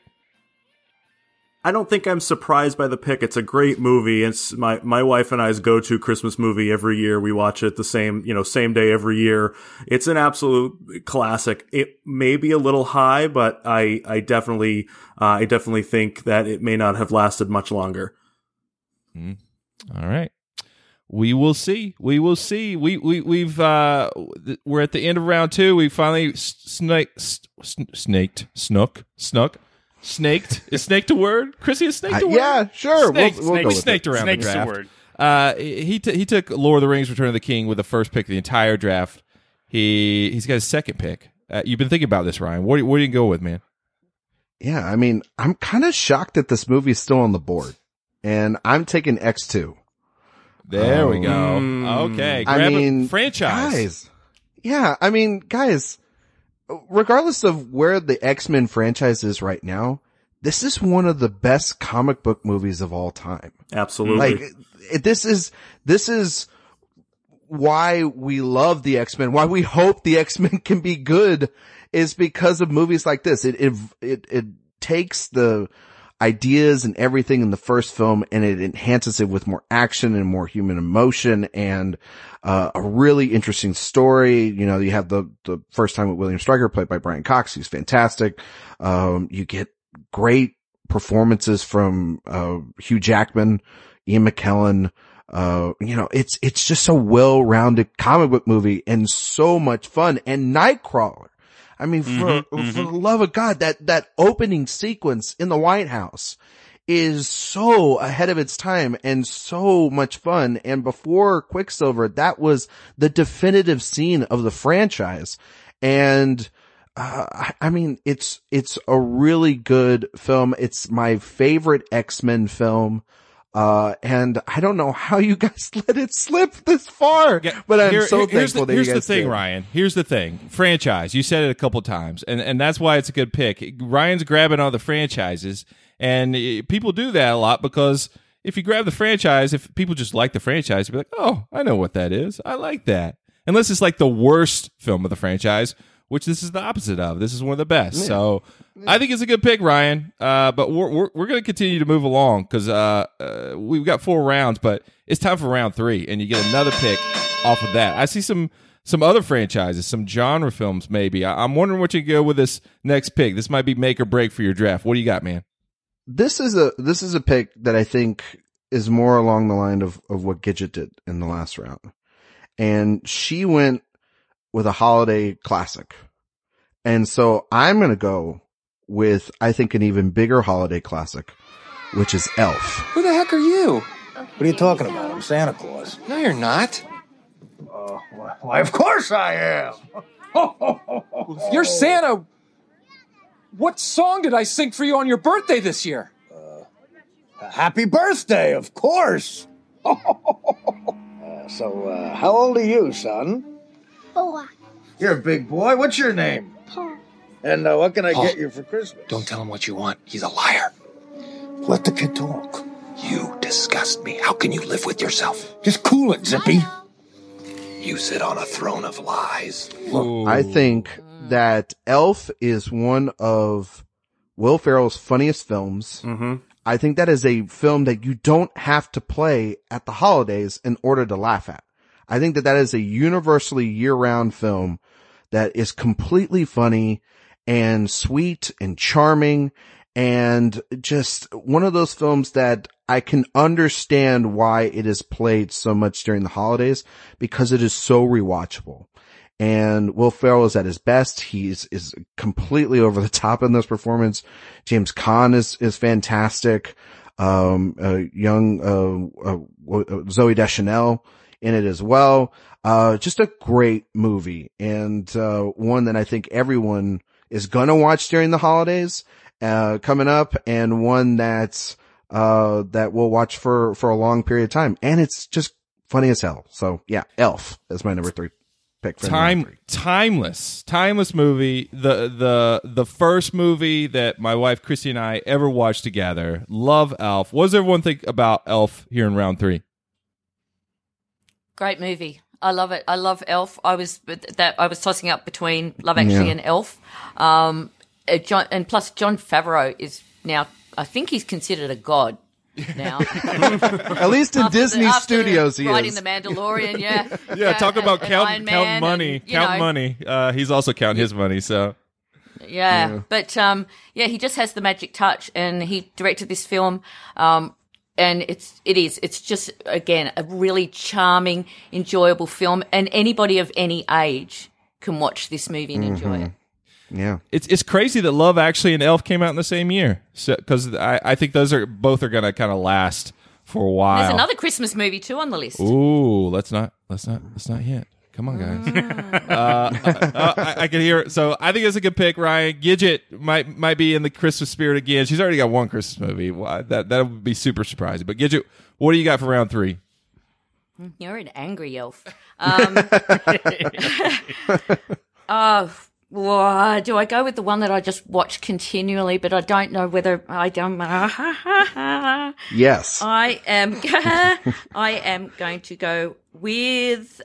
I don't think I'm surprised by the pick. It's a great movie. It's my, my wife and I's go-to Christmas movie every year. We watch it the same, you know, same day every year. It's an absolute classic. It may be a little high, but I, I definitely, uh, I definitely think that it may not have lasted much longer. Mm. All right. We will see. We will see. We we we've uh we're at the end of round two. We finally s- snake s- s- snaked snook snuck snaked is snaked a word? Chrissy is snaked a Uh, word? yeah, sure. We'll- Snaked. we'll we snaked it. around Snake's the a draft. word. Uh, he t- he took Lord of the Rings: Return of the King with the first pick of the entire draft. He he's got his second pick. Uh, you've been thinking about this, Ryan. What do you, what do you go with, man? Yeah, I mean, I'm kind of shocked that this movie is still on the board, and I'm taking X2. There we go. Um, Okay, I grab a mean, franchise. guys. Yeah, I mean, guys, regardless of where the X-Men franchise is right now, this is one of the best comic book movies of all time. Absolutely. Like, it, this is, this is why we love the X-Men, why we hope the X-Men can be good is because of movies like this. It, it, it, it takes the ideas and everything in the first film and it enhances it with more action and more human emotion and, uh, a really interesting story. You know, you have the, the first time with William Stryker played by Brian Cox. He's fantastic. Um, you get great performances from, uh, Hugh Jackman, Ian McKellen, uh, you know, it's, it's just a well-rounded comic book movie and so much fun and Nightcrawler. I mean, for, Mhm, for the love of God, that, that opening sequence in the White House is so ahead of its time and so much fun. And before Quicksilver, that was the definitive scene of the franchise. And, uh, I- I mean, it's, it's a really good film. It's my favorite X-Men film. Uh, and I don't know how you guys let it slip this far, but I'm Here- so here- here's thankful the, that you here's the thing, did. Ryan. Here's the thing. Franchise. You said it a couple times, and and that's why it's a good pick. Ryan's grabbing all the franchises, and eh, people do that a lot because if you grab the franchise, if people just like the franchise, you'll be like, oh, I know what that is. I like that. Unless it's like the worst film of the franchise, which this is the opposite of. This is one of the best. Yeah. So I think it's a good pick, Ryan. Uh, but we're we're, we're going to continue to move along because uh, uh, we've got four rounds, but it's time for round three, and you get another pick off of that. I see some some other franchises, some genre films, maybe. I, I'm wondering what you go with this next pick. This might be make or break for your draft. What do you got, man? this is a this is a pick that I think is more along the line of of what Gidget did in the last round, and she went with a holiday classic, and so I'm gonna go with I think an even bigger holiday classic, which is Elf. Who the heck are you? What are you talking about? I'm Santa Claus. No, you're not. Why, of course I am. If you're Santa, what song did I sing for you on your birthday this year? Happy birthday, of course. Uh, so, uh, how old are you, son? Four. You're a big boy. What's your name? Paul. And uh, what can I Paul. get you for Christmas? Don't tell him what you want. He's a liar. Let the kid talk. You disgust me. How can you live with yourself? Just cool it, Zippy. You sit on a throne of lies. Look, I think that Elf is one of Will Ferrell's funniest films. Mm-hmm. I think that is a film that you don't have to play at the holidays in order to laugh at. I think that that is a universally year-round film that is completely funny and sweet and charming and just one of those films that I can understand why it is played so much during the holidays because it is so rewatchable. And Will Ferrell is at his best. He's is completely over the top in this performance. James Caan is is fantastic. Um, uh, young uh, uh, Zooey Deschanel in it as well. Uh, just a great movie and uh, one that I think everyone is gonna watch during the holidays uh, coming up, and one that's uh, that we'll watch for for a long period of time. And it's just funny as hell. So yeah, Elf is my number three pick. Three. Time timeless, timeless movie. The the the first movie that my wife Christy and I ever watched together. Love Elf. What does everyone think about Elf here in round three? Great movie. I love it. I love Elf. I was that I was tossing up between Love Actually Yeah. and Elf. Um, uh, John, and plus Jon Favreau is now. I think he's considered a god now. At least in After Disney after Studios, he writing is. The Mandalorian, yeah, Yeah, talk about and count Iron count money, and, count know, money. Uh, he's also counting his money. So Yeah, Yeah. but um, yeah, he just has the magic touch, and he directed this film. Um, and it's it is it's just again a really charming, enjoyable film, and anybody of any age can watch this movie and enjoy mm-hmm. it. Yeah, it's it's crazy that Love Actually and Elf came out in the same year. So because I I think those are both are gonna kind of last for a while. There's another Christmas movie too on the list. Ooh, let's not let's not let's not yet. Come on, guys. Mm. uh, uh, I, I can hear. it. So I think it's a good pick. Ryan Gidget might might be in the Christmas spirit again. She's already got one Christmas movie. Well, that that would be super surprising. But Gidget, what do you got for round three? You're an angry elf. Um, uh, well, do I go with the one that I just watch continually, but I don't know whether I don't. Yes. I am. I am going to go with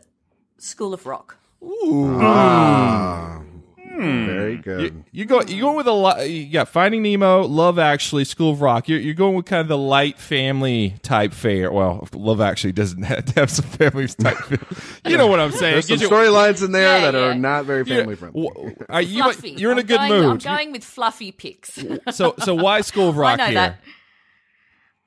School of Rock. Ooh. Ah, very good. You, you go. You going with a lot. You got Finding Nemo, Love Actually, School of Rock. You're, you're going with kind of the light family type fare. Well, Love Actually doesn't have to have some family type. you know what I'm saying? There's some Get you- storylines in there Yeah, that are not very Yeah. family friendly. W- Are you, Fluffy. you're in a I'm good going- mood. I'm going with fluffy picks. so so why School of Rock I know here? that.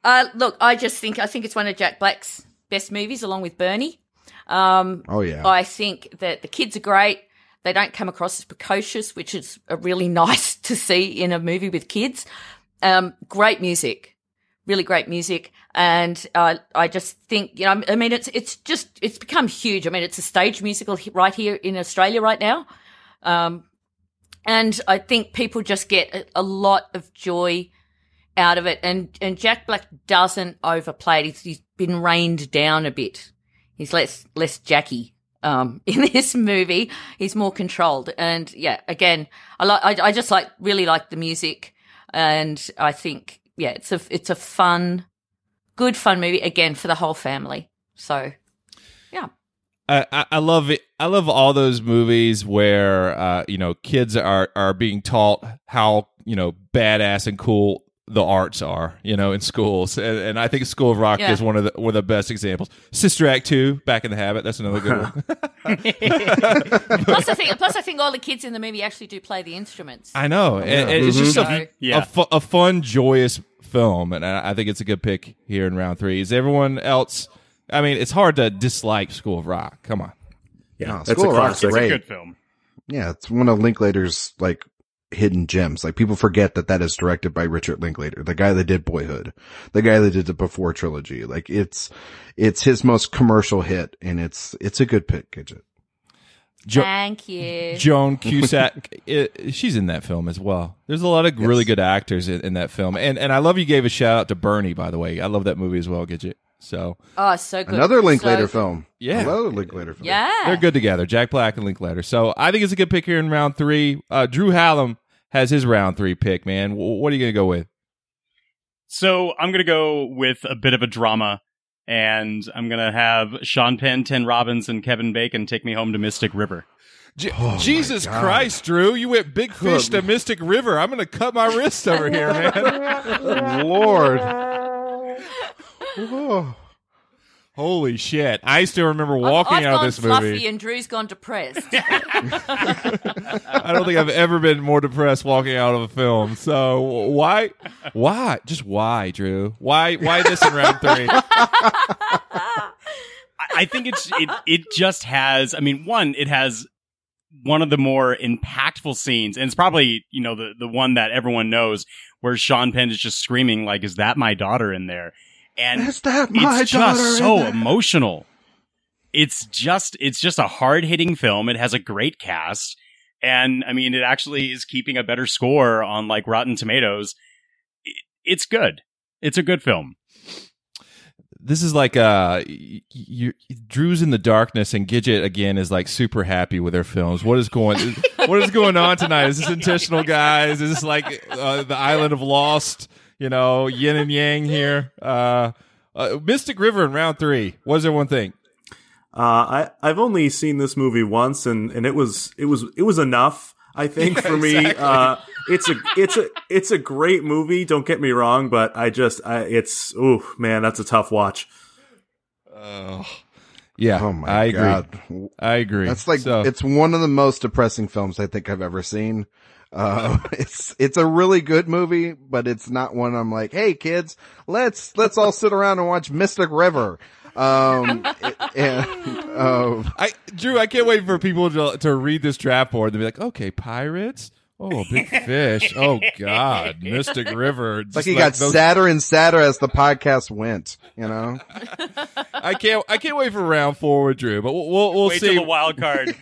Uh, look, I just think I think it's one of Jack Black's best movies, along with Bernie. Um, Oh, yeah. I think that the kids are great. They don't come across as precocious, which is a really nice to see in a movie with kids. Um, great music, really great music, and uh, I just think you know, I mean, it's it's just it's become huge. I mean, it's a stage musical right here in Australia right now. Um, and I think people just get a, a lot of joy out of it. And and Jack Black doesn't overplay it. He's, he's been reined down a bit. He's less less Jackie um, in this movie. He's more controlled. And yeah, again, I like I, I just like really like the music, and I think yeah, it's a it's a fun, good fun movie again for the whole family. So yeah. I, I- love it. I love all those movies where uh, you know kids are are being taught how you know badass and cool the arts are. You know in schools, and, and I think School of Rock Yeah. is one of the one of the best examples. Sister Act two, Back in the Habit. That's another good one. plus, I think plus I think all the kids in the movie actually do play the instruments. I know, and, and it's just So- a, mm-hmm. Yeah. a, fu- a fun, joyous film, and I, I think it's a good pick here in round three. Is everyone else? I mean, it's hard to dislike School of Rock. Come on. Yeah, No, that's a School of Rock's classic. great. Good film. Yeah, it's one of Linklater's like hidden gems. Like people forget that that is directed by Richard Linklater, the guy that did Boyhood, the guy that did the Before trilogy. Like it's, it's his most commercial hit and it's, it's a good pick, Gidget. Jo- Thank you. Joan Cusack, it, she's in that film as well. There's a lot of really good actors in, in that film, and and I love you gave a shout out to Bernie by the way. I love that movie as well, Gidget. So Oh, so good. Another Linklater So- film. Yeah. Another Linklater film. Yeah. they're good together, Jack Black and Linklater. So I think it's a good pick here in round three. Uh, Drew Hallam has his round three pick. Man, W- what are you gonna go with? So I'm gonna go with a bit of a drama, and I'm gonna have Sean Penn, Tim Robbins, and Kevin Bacon take me home to Mystic River. Je- Oh Jesus Christ, Drew! You went big fish to Mystic River. I'm gonna cut my wrist over here, man. Lord. Oh. Holy shit! I still remember I've- walking I've out of this fluffy movie. and Drew's gone depressed. I don't think I've ever been more depressed walking out of a film. So why, why, just why, Drew? Why, why this in round three? I, I think it's it. It just has. I mean, one, it has one of the more impactful scenes, and it's probably you know the the one that everyone knows, where Sean Penn is just screaming like, "Is that my daughter in there?" And Is that my it's just so there? emotional. It's just it's just a hard hitting film. It has a great cast, and I mean, it actually is keeping a better score on like Rotten Tomatoes. It's good. It's a good film. This is like uh, y- you, Drew's in the darkness, and Gidget again is like super happy with her films. What is going, what is going on tonight? Is this intentional, guys? Is this like uh, the Island of Lost? You know, yin and yang here. Uh, uh, Mystic River in round three. What does everyone think? Uh, I I've only seen this movie once, and and it was it was it was enough. I think Yeah, for me, exactly. uh, it's a it's a it's a great movie. Don't get me wrong, but I just I, it's ooh man, that's a tough watch. Yeah, Oh my I agree. I agree. That's like, So- it's one of the most depressing films I think I've ever seen. Uh, it's, it's a really good movie, but it's not one I'm like, Hey kids, let's, let's all sit around and watch Mystic River. Um, and, uh, I Drew, I can't wait for people to to read this draft board and be like, okay, pirates. Oh, big fish. Oh God, Mystic River. it's like he got those- sadder and sadder as the podcast went, you know? I can't. I can't wait for round four with Drew, but we'll we'll, we'll Wait see. till the wild card.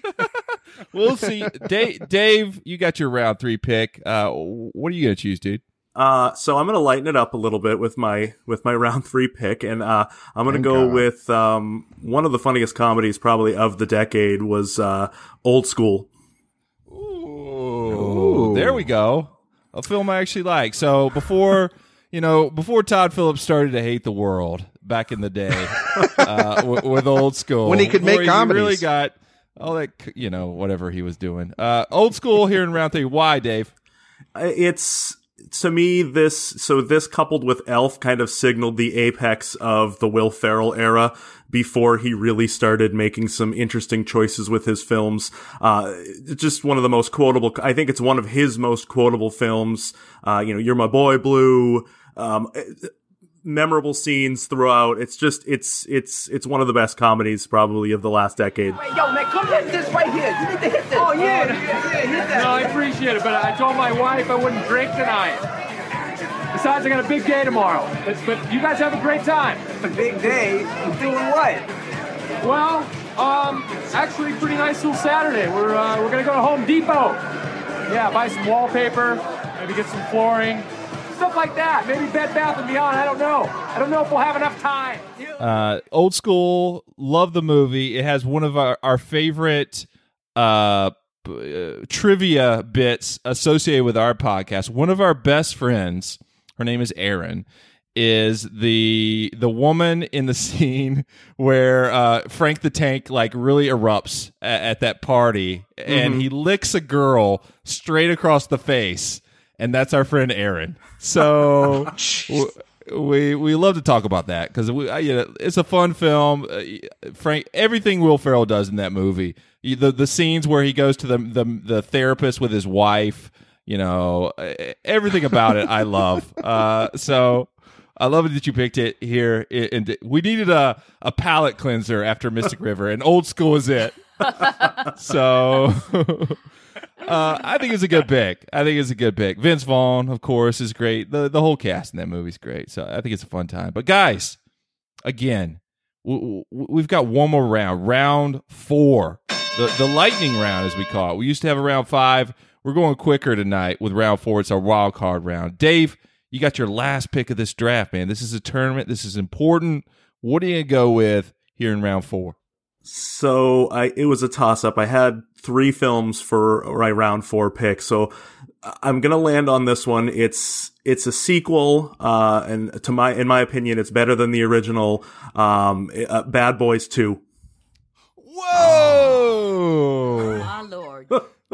we'll see. Dave, Dave, you got your round three pick. Uh, what are you gonna choose, dude? Uh, so I'm gonna lighten it up a little bit with my with my round three pick, and uh, I'm gonna Thank go God. with um one of the funniest comedies probably of the decade was uh Old School. Ooh, there we go. A film I actually like. So before you know, before Todd Phillips started to hate the world back in the day uh, w- with old school, When he could make before comedies. really got all that you know whatever he was doing. Uh, old school here in round three. Why, Dave? It's to me this so this coupled with Elf kind of signaled the apex of the Will Ferrell era before he really started making some interesting choices with his films. Uh, just one of the most quotable. I think it's one of his most quotable films. Uh, you know, You're My Boy Blue. Um, memorable scenes throughout. It's just it's it's it's one of the best comedies probably of the last decade. Yo, man, come hit this right here. You need to hit this. Oh, yeah. yeah, yeah hit that. No, I appreciate it, but I told my wife I wouldn't drink tonight. Besides, I got a big day tomorrow. But, but you guys have a great time. A big day? Doing what? Well, um, actually, pretty nice little Saturday. We're uh, we're gonna go to Home Depot. Yeah, buy some wallpaper, maybe get some flooring, stuff like that. Maybe Bed Bath and Beyond. I don't know. I don't know if we'll have enough time. Uh, old school, love the movie. It has one of our, our favorite uh, uh, trivia bits associated with our podcast. One of our best friends, her name is Erin, is the the woman in the scene where uh, Frank the Tank like really erupts at, at that party, and Mhm. he licks a girl straight across the face, and that's our friend Aaron. So. w- we we love to talk about that because we you know, it's a fun film. Uh, Frank, everything Will Ferrell does in that movie, the the scenes where he goes to the the, the therapist with his wife, you know, everything about it, I love. Uh, so I love it that you picked it here. And we needed a a palate cleanser after Mystic River, and Old School is it. so. Uh, I think it's a good pick. I think it's a good pick. Vince Vaughn, of course, is great. The the whole cast in that movie is great. So I think it's a fun time. But guys, again, w- w- we've got one more round, round four, the the lightning round as we call it. We used to have a round five. We're going quicker tonight with round four. It's our wild card round. Dave, you got your last pick of this draft, man. This is a tournament. This is important. What are you gonna go with here in round four? So I, it was a toss up. I had three films for my round four pick. So I'm going to land on this one. It's, it's a sequel. Uh, and to my, in my opinion, it's better than the original, um, uh, Bad Boys 2. Whoa! My lord.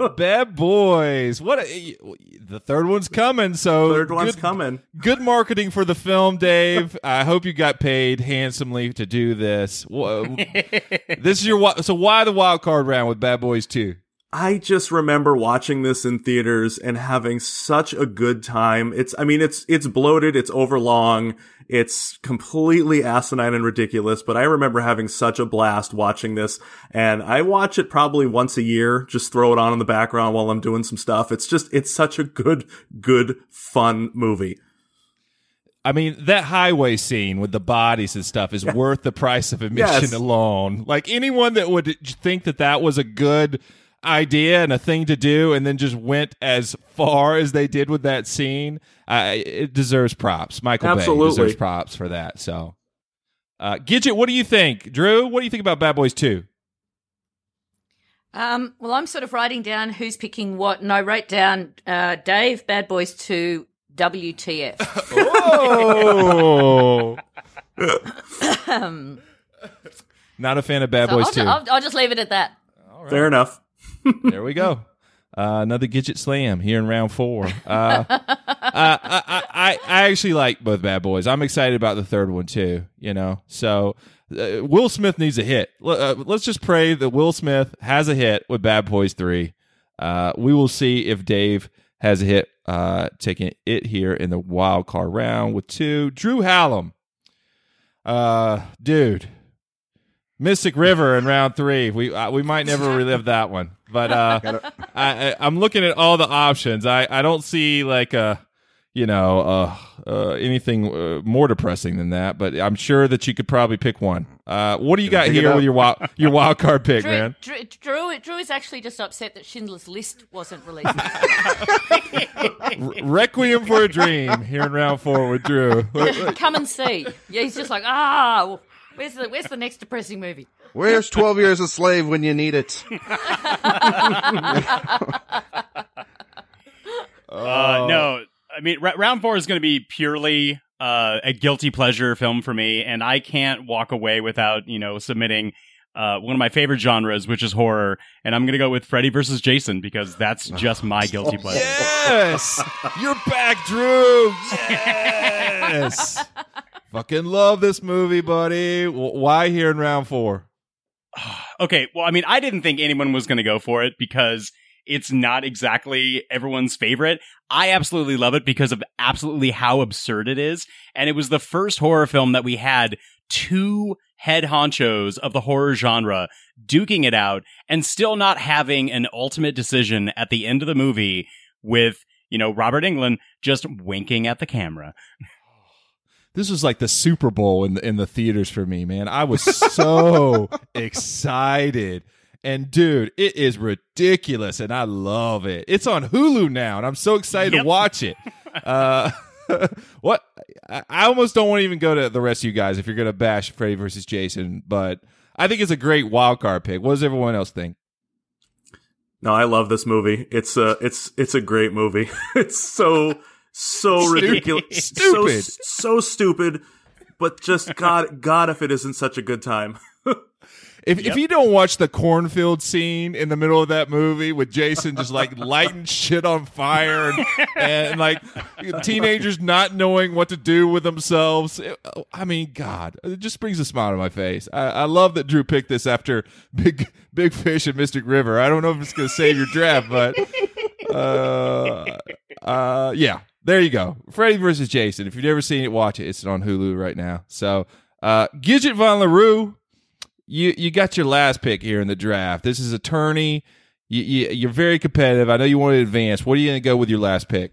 Bad boys. What a, the third one's coming. So Third one's good- coming. Good marketing for the film, Dave. I hope you got paid handsomely to do this. This is your so why the wild card round with Bad Boys Two? I just remember watching this in theaters and having such a good time. It's, I mean, it's, it's bloated, it's overlong, it's completely asinine and ridiculous, but I remember having such a blast watching this. And I watch it probably once a year, just throw it on in the background while I'm doing some stuff. It's just, it's such a good, good, fun movie. I mean, that highway scene with the bodies and stuff is worth the price of admission Yes. alone. Like anyone that would think that that was a good idea and a thing to do, and then just went as far as they did with that scene, uh, it deserves props. Michael Bay Absolutely. deserves props for that. So, uh, Gidget, what do you think, Drew? What do you think about Bad Boys Two? Um, well, I'm sort of writing down who's picking what, and I wrote down uh, Dave, Bad Boys 2, WTF. Oh, um, not a fan of Bad so Boys I'll, Two. I'll, I'll just leave it at that. Fair enough. There we go. Uh, another Gidget slam here in round four. Uh, uh, I, I, I actually like both Bad Boys. I'm excited about the third one too. You know, so uh, Will Smith needs a hit. L- uh, let's just pray that Will Smith has a hit with Bad Boys Three. Uh, we will see if Dave has a hit, taking it here in the wild card round with two. Drew Hallam, uh, dude. Mystic River in round three. We uh, we might never relive that one, but uh, I, I, I'm looking at all the options. I, I don't see like a you know uh, uh, anything uh, more depressing than that. But I'm sure that you could probably pick one. Uh, what do you got here with your wild your wild card pick, Drew, man? Drew, Drew, Drew is actually just upset that Schindler's List wasn't released. Requiem for a Dream here in round four with Drew. Come and see. Yeah, he's just like, ah, well, where's the where's the next depressing movie? Where's 12 Years a Slave when you need it? Uh, no, I mean, r- round four is going to be purely uh, a guilty pleasure film for me, and I can't walk away without you know submitting uh, one of my favorite genres, which is horror, and I'm going to go with Freddy versus Jason because that's just my guilty pleasure. Yes, you're back, Drew. Yes, fucking love this movie, buddy. Why here in round four? Okay, well, I mean, I didn't think anyone was going to go for it because it's not exactly everyone's favorite. I absolutely love it because of absolutely how absurd it is. And it was the first horror film that we had two head honchos of the horror genre duking it out and still not having an ultimate decision at the end of the movie with, you know, Robert Englund just winking at the camera. This was like the Super Bowl in the in the theaters for me, man. I was so excited. And dude, it is ridiculous, and I love it. It's on Hulu now, and I'm so excited to watch it. Uh, what? I I almost don't want to even go to the rest of you guys if you're going to bash Freddy versus Jason, but I think it's a great wild card pick. What does everyone else think? No, I love this movie. It's a it's it's a great movie. it's so so ridiculous, Stupid. so so stupid. But just God, God, if it isn't such a good time. If if you don't watch the cornfield scene in the middle of that movie with Jason just like lighting shit on fire and, and like teenagers not knowing what to do with themselves, it- I mean, God, it just brings a smile to my face. I, I love that Drew picked this after Big Big Fish and Mystic River. I don't know if it's going to save your draft, but uh, uh, yeah, there you go. Freddy versus Jason. If you've never seen it, watch it. It's on Hulu right now. So, uh, Gidget Von LaRue you you got your last pick here in the draft. This is attorney. You, you you're very competitive. I know you want to advance. What are you going to go with your last pick?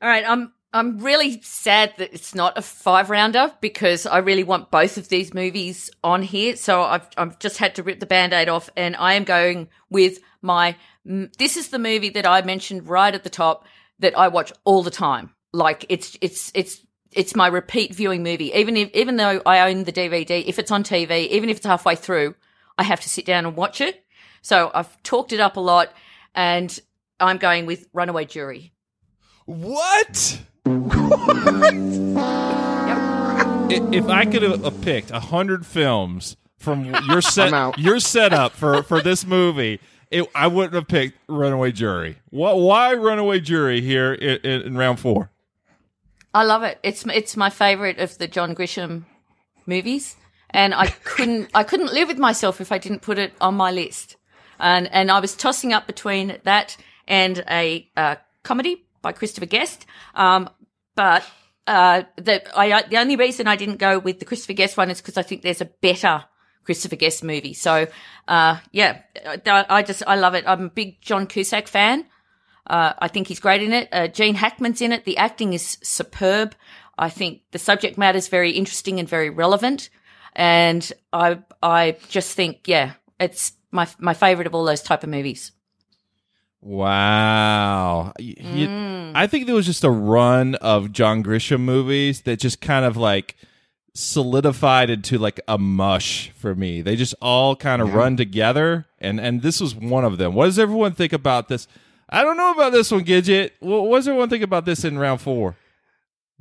All right, I'm I'm really sad that it's not a five rounder because I really want both of these movies on here. So I've I've just had to rip the band-aid off, and I am going with my. This is the movie that I mentioned right at the top that I watch all the time. Like it's it's it's it's my repeat viewing movie. Even if even though I own the DVD, if it's on TV, even if it's halfway through, I have to sit down and watch it. So I've talked it up a lot, and I'm going with Runaway Jury. What? I- If I could have picked a hundred films from your set, your setup for for this movie, it, I wouldn't have picked Runaway Jury. What? Why Runaway Jury here in, in, in round four? I love it. It's it's my favorite of the John Grisham movies, and I couldn't I couldn't live with myself if I didn't put it on my list. And and I was tossing up between that and a uh, comedy by Christopher Guest, um, but uh, the I the only reason I didn't go with the Christopher Guest one is because I think there's a better Christopher Guest movie. So uh, yeah, I, just I love it. I'm a big John Cusack fan. Uh, I think he's great in it. Uh, Gene Hackman's in it. The acting is superb. I think the subject matter is very interesting and very relevant. And I, I just think, yeah, it's my my favorite of all those type of movies. Wow. You- I think there was just a run of John Grisham movies that just kind of like solidified into like a mush for me. They just all kind of run together and and this was one of them. What does everyone think about this? I don't know about this one, Gidget. What, does everyone think about this in round 4?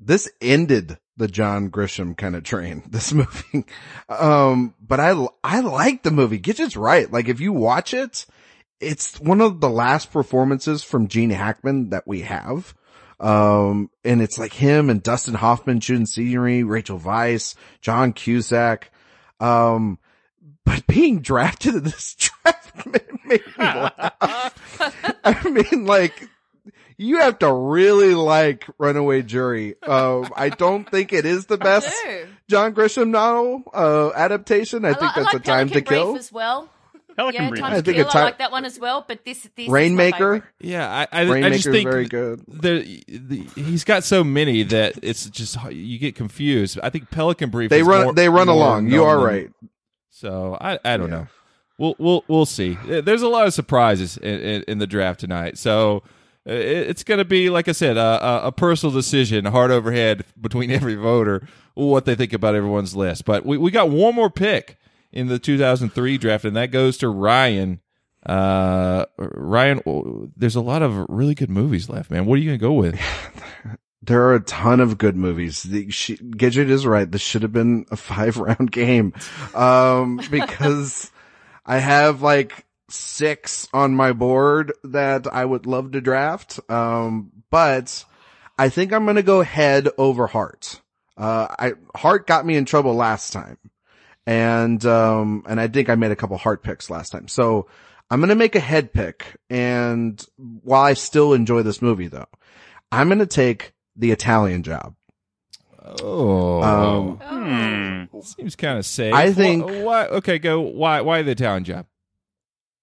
this ended the John Grisham kind of train, this movie. Um, but I, I like the movie. Gidget's right. Like if you watch it, it's one of the last performances from Gene Hackman that we have. Um, and it's like him and Dustin Hoffman shooting scenery, Rachel Weisz, John Cusack. Um, but being drafted in this draft made, me laugh. I mean, like, you have to really like Runaway Jury. Um, I don't think it is the best John Grisham novel uh, adaptation. I, think li- that's like a time to Brief kill. as well. Pelican yeah, Brief. I think Kill. a time- I like that one as well. But this, this is my Rainmaker. favorite. Yeah, I I, I just think very good. The, the, he's got so many that it's just you get confused. I think Pelican Brief. They is run- more- they run more along. You are right. So I I don't know. We'll we'll we'll see. There's a lot of surprises in, in, in the draft tonight. So uh, it's going to be like I said, a, a, a personal decision, heart over head between every voter, what they think about everyone's list. But we we got one more pick in the 2003 draft, and that goes to Ryan. Uh, Ryan, oh, there's a lot of really good movies left, man. What are you going to go with? There are a ton of good movies. The, she, Gidget is right. This should have been a five round game. Um, because I have like six on my board that I would love to draft. Um, but I think I'm going to go head over heart. Uh, I, heart got me in trouble last time. And, um, and I think I made a couple heart picks last time. So I'm going to make a head pick. And while I still enjoy this movie though, I'm going to take the Italian job. Oh, Um, seems kind of safe. I think- Why, why? Okay, go. Why? Why the Italian job?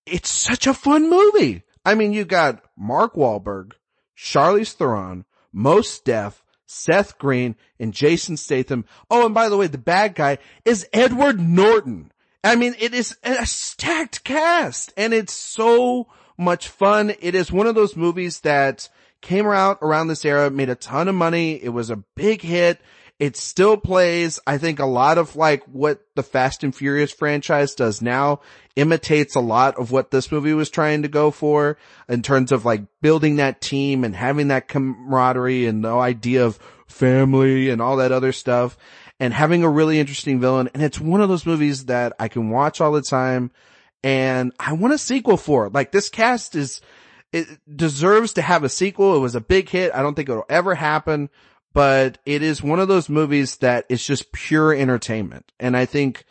It's such a fun movie. I mean, you got Mark Wahlberg, Charlize Theron, Mos Def, Seth Green, and Jason Statham. Oh, and by the way, the bad guy is Edward Norton. I mean, it is a stacked cast and it's so much fun. It is one of those movies that came out around this era, made a ton of money. It was a big hit. It still plays. I think a lot of like what the Fast and Furious franchise does now imitates a lot of what this movie was trying to go for in terms of like building that team and having that camaraderie and the idea of family and all that other stuff and having a really interesting villain. And it's one of those movies that I can watch all the time and I want a sequel for. Like this cast is, it deserves to have a sequel. It was a big hit. I don't think it'll ever happen, but it is one of those movies that is just pure entertainment. And I think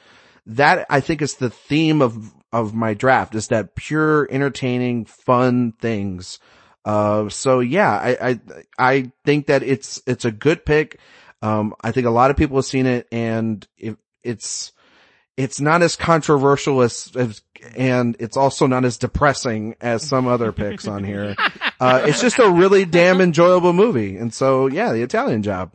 that, I think is the theme of, of my draft is that pure entertaining, fun things. Uh, so yeah, I, I, I think that it's, it's a good pick. Um, I think a lot of people have seen it and it, it's, it's not as controversial as, as, and it's also not as depressing as some other picks on here. Uh, it's just a really damn enjoyable movie. And so, yeah, the Italian job.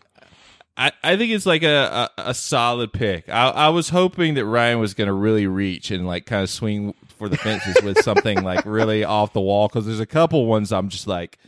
I, I think it's like a, a, a solid pick. I, I was hoping that Ryan was going to really reach and like kind of swing for the fences with something like really off the wall because there's a couple ones I'm just like,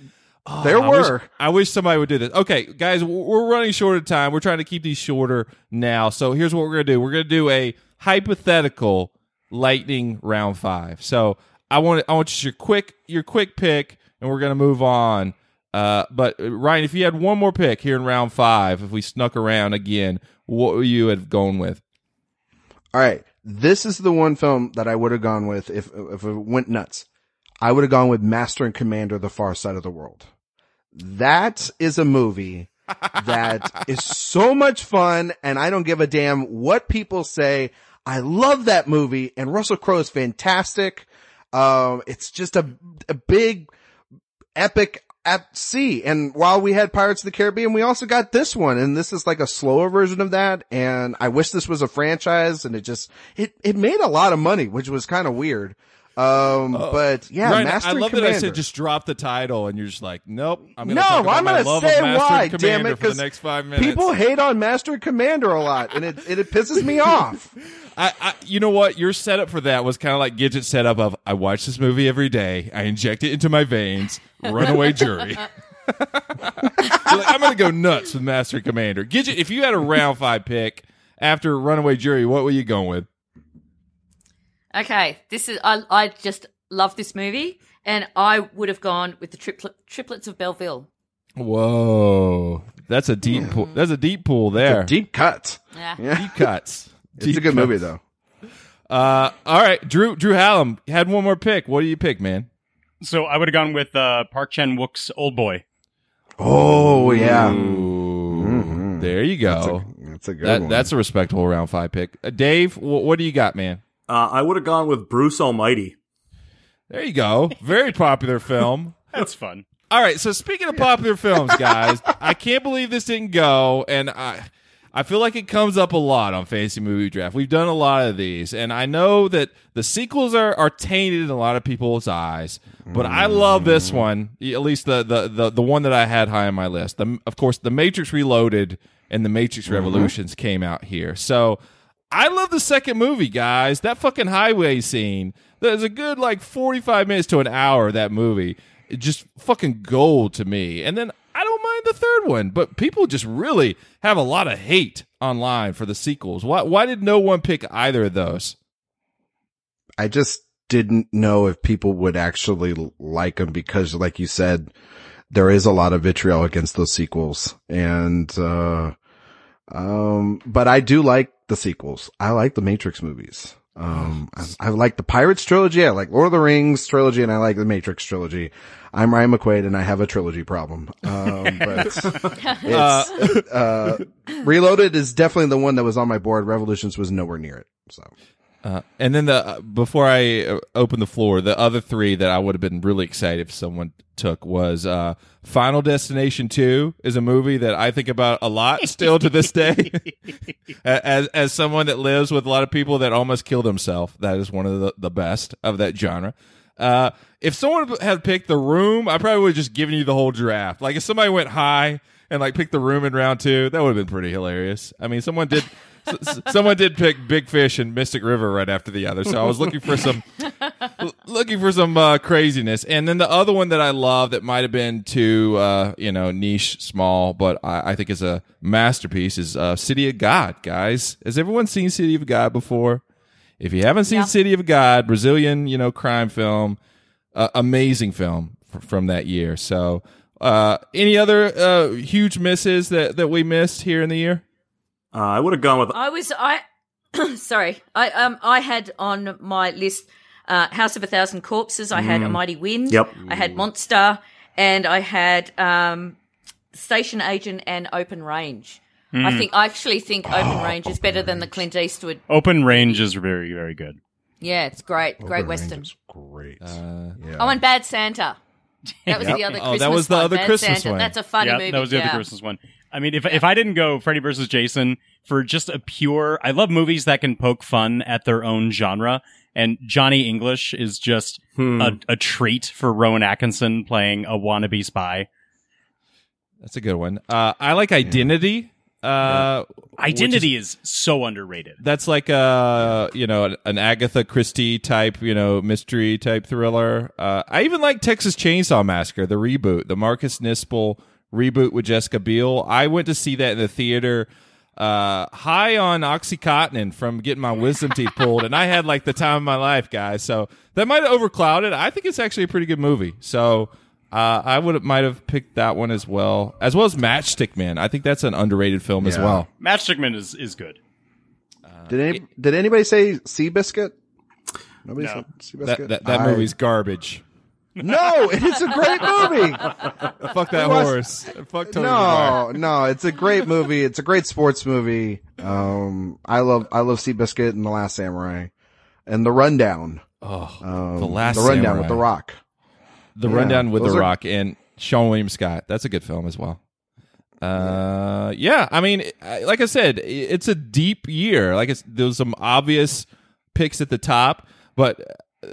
oh, There I wish- were. I wish somebody would do this. Okay, guys, we're running short of time. We're trying to keep these shorter now. So here's what we're going to do. We're going to do a hypothetical lightning round five. So I want I want just your quick your quick pick, and we're going to move on. Uh, but Ryan, if you had one more pick here in round five, if we snuck around again, what would you have gone with? All right. This is the one film that I would have gone with if, if it went nuts. I would have gone with Master and Commander, The Far Side of the World. That is a movie that is so much fun and I don't give a damn what people say. I love that movie and Russell Crowe is fantastic. Um, it's just a, a big epic at sea. And while we had Pirates of the Caribbean, we also got this one. And this is like a slower version of that. And I wish this was a franchise and it just, it, it made a lot of money, which was kind of weird. Um, but yeah, Ryan, Master I and love that I said just drop the title, and you're just like, nope. I'm gonna no, talk about I'm going to say Master why, and damn Commander it, for the next five minutes. people hate on Master Commander a lot and it, it, it pisses me off. I, I, you know what? Your setup for that was kind of like Gidgit's setup of I watch this movie every day. I inject it into my veins. Runaway Jury. Like, I'm going to go nuts with Master Commander. Gidgit, if you had a round five pick after Runaway Jury, what were you going with? Okay, this is I I just love this movie, and I would have gone with the triplet, triplets of Belleville. Whoa, that's a deep pool. That's a deep pool there. deep cut. Yeah. Deep cuts. It's Deep a good cuts. movie though. Uh, all right, Drew. Drew Hallam had one more pick. What do you pick, man? So I would have gone with uh, Park Chan Wook's Old Boy. Oh yeah. Ooh, There you go. That's a good That, one. that's a respectable round five pick. Uh, Dave, wh- what do you got, man? Uh, I would have gone with Bruce Almighty. There you go. Very popular film. That's fun. All right. So speaking of popular films, guys, I can't believe this didn't go, and I, I feel like it comes up a lot on Fantasy Movie Draft. We've done a lot of these, and I know that the sequels are are tainted in a lot of people's eyes, but I love this one. At least the the the, the one that I had high on my list. The, of course, The Matrix Reloaded and The Matrix Revolutions came out here, so. I love the second movie, guys. That fucking highway scene. There's a good like 45 minutes to an hour of that movie. It just fucking gold to me. And then I don't mind the third one, but people just really have a lot of hate online for the sequels. Why why did no one pick either of those? I just didn't know if people would actually like them because, like you said, there is a lot of vitriol against those sequels. And, uh, um, but I do like the sequels. I like the Matrix movies. Um, I, I like the Pirates trilogy. I like Lord of the Rings trilogy and I like the Matrix trilogy. I'm Ryan McQuaid and I have a trilogy problem. Um, but it's, uh, Reloaded is definitely the one that was on my board. Revolutions was nowhere near it. So. Uh, and then the uh, before I uh, open the floor, the other three that I would have been really excited if someone took was uh, Final Destination Two is a movie that I think about a lot still to this day. as as someone that lives with a lot of people that almost kill themselves, that is one of the, the best of that genre. Uh, if someone had picked The Room, I probably would have just given you the whole draft. Like if somebody went high and like picked The Room in round two, that would have been pretty hilarious. I mean, someone did Someone did pick Big Fish and Mystic River right after the other, so I was looking for some looking for some uh, craziness. And then the other one that I love that might have been too uh, you know niche, small, but I, I think is a masterpiece is uh, City of God. Guys, has everyone seen City of God before? If you haven't seen Yeah. City of God, Brazilian you know crime film, uh, amazing film f- from that year. So. Uh, any other uh, huge misses that, that we missed here in the year? Uh, I would have gone with I was I sorry. I um I had on my list uh House of a Thousand Corpses, I had A Mm. Mighty Wind, Yep. I had Monster, and I had um Station Agent and Open Range. I Mm. think I actually think Open Range is better than the Clint Eastwood. Open Range is very, very good. Yeah, it's great. Great Open Western. Range is Great. yeah. Oh, and Bad Santa. That was Yep. the other Oh, Christmas that was the one, other Bad Christmas Santa. one. That's a funny yeah, movie. That was the yeah. other Christmas one. I mean, if if I didn't go Freddy versus Jason for just a pure, I love movies that can poke fun at their own genre. And Johnny English is just Hmm. a, a treat for Rowan Atkinson playing a wannabe spy. That's a good one. Uh, I like Identity. Uh, Identity is- is so underrated. That's like a you know an Agatha Christie type you know mystery type thriller. Uh, I even like Texas Chainsaw Massacre, the reboot, the Marcus Nispel reboot with Jessica Biel. I went to see that in the theater, uh, high on OxyContin from getting my wisdom teeth pulled, and I had like the time of my life, guys. So that might have overclouded. I think it's actually a pretty good movie. So. Uh, I would might have picked that one as well, as well as Matchstick Man. I think that's an underrated film as well. Matchstick Man is, is good. Did any, did anybody say Seabiscuit? Nobody No. said Seabiscuit. That that, that I- movie's garbage. No, it's a great movie. Fuck that was- horse. Fuck Tony no, no, it's a great movie. It's a great sports movie. Um, I love, I love Seabiscuit and The Last Samurai and The Rundown. Oh, Um, The Last The Rundown Samurai. with The Rock. The Yeah, Rundown with The are- Rock and Seann William Scott. That's a good film as well. Uh, yeah. I mean, like I said, it's a deep year. Like it's, there's some obvious picks at the top, but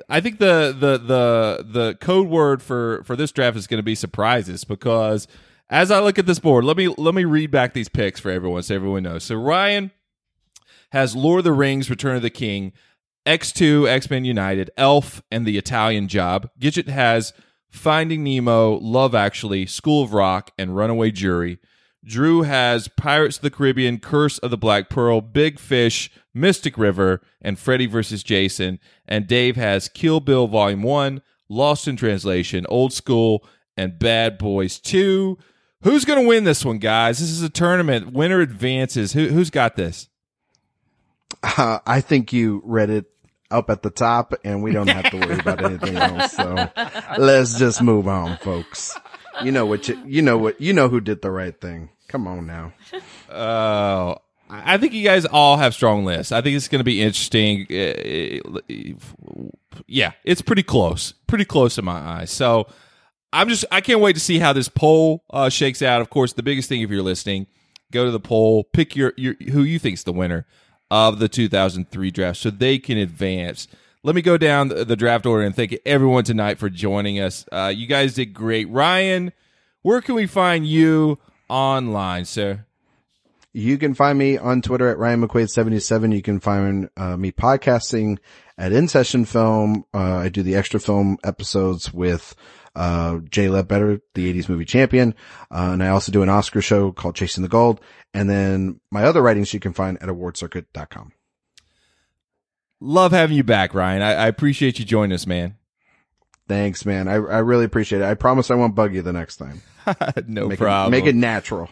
I think the the the the code word for for this draft is going to be surprises because as I look at this board, let me let me read back these picks for everyone so everyone knows. So Ryan has Lord of the Rings, Return of the King, X2, X Men United, Elf, and The Italian Job. Gidgit has Finding Nemo, Love Actually, School of Rock, and Runaway Jury. Drew has Pirates of the Caribbean, Curse of the Black Pearl, Big Fish, Mystic River, and Freddy vs. Jason. And Dave has Kill Bill Volume 1, Lost in Translation, Old School, and Bad Boys 2. Who's going to win this one, guys? This is a tournament. Winner advances. Who, who's got this? Uh, I think you read it up at the top and we don't have to worry about anything else. So let's just move on, folks. You know what you, you know what, you know who did the right thing. Come on now. Oh, I think you guys all have strong lists. I think it's going to be interesting. Uh, Yeah, it's pretty close, pretty close in my eyes. So I'm just, I can't wait to see how this poll uh, shakes out. Of course, the biggest thing if you're listening, go to the poll, pick your, your who you think's the winner of the 2003 draft, so they can advance. Let me go down the, draft order and thank everyone tonight for joining us. Uh, you guys did great, Ryan. Where can we find you online, sir? You can find me on Twitter at Ryan McQuaid77. You can find uh, me podcasting at In Session Film. Uh, I do the extra film episodes with uh, Jay Ledbetter, the 80s movie champion. Uh, and I also do an Oscar show called Chasing the Gold. And then my other writings you can find at awardcircuit.com. Love having you back, Ryan. I, I appreciate you joining us, man. Thanks, man. I, I really appreciate it. I promise I won't bug you the next time. no make problem. It, make it natural.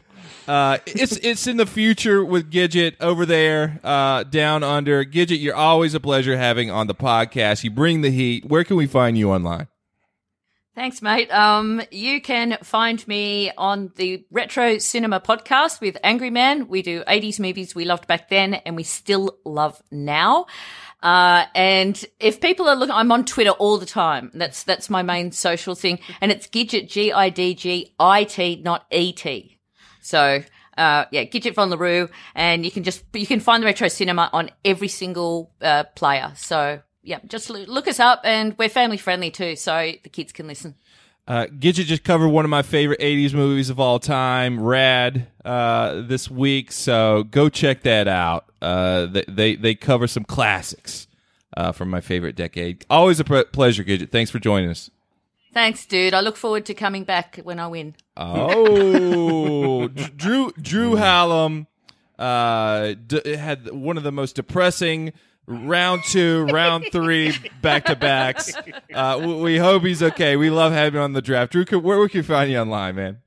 Uh, it's it's in the future with Gidgit over there, uh, down under. Gidgit, you're always a pleasure having on the podcast. You bring the heat. Where can we find you online? Thanks, mate. Um, you can find me on the Retro Cinema podcast with Angry Man. We do 80s movies we loved back then and we still love now. Uh, and if people are looking, I'm on Twitter all the time. That's, that's my main social thing. And it's Gidgit, G-I-D-G-I-T, not E-T. So, uh, yeah, Gidgit von LaRue. And you can just, you can find the Retro Cinema on every single, uh, player. So, yeah, just look us up and we're family friendly too. So the kids can listen. Uh, Gidgit just covered one of my favorite 80s movies of all time, Rad, uh, this week. So go check that out. Uh, they, they, they cover some classics uh, from my favorite decade. Always a pre- pleasure, Gidgit. Thanks for joining us. Thanks, dude. I look forward to coming back when I win. Oh, Drew Drew Hallam uh, d- had one of the most depressing round two, round three back to backs. Uh, we, we hope he's okay. We love having him on the draft. Drew, can- where we can find you online, man?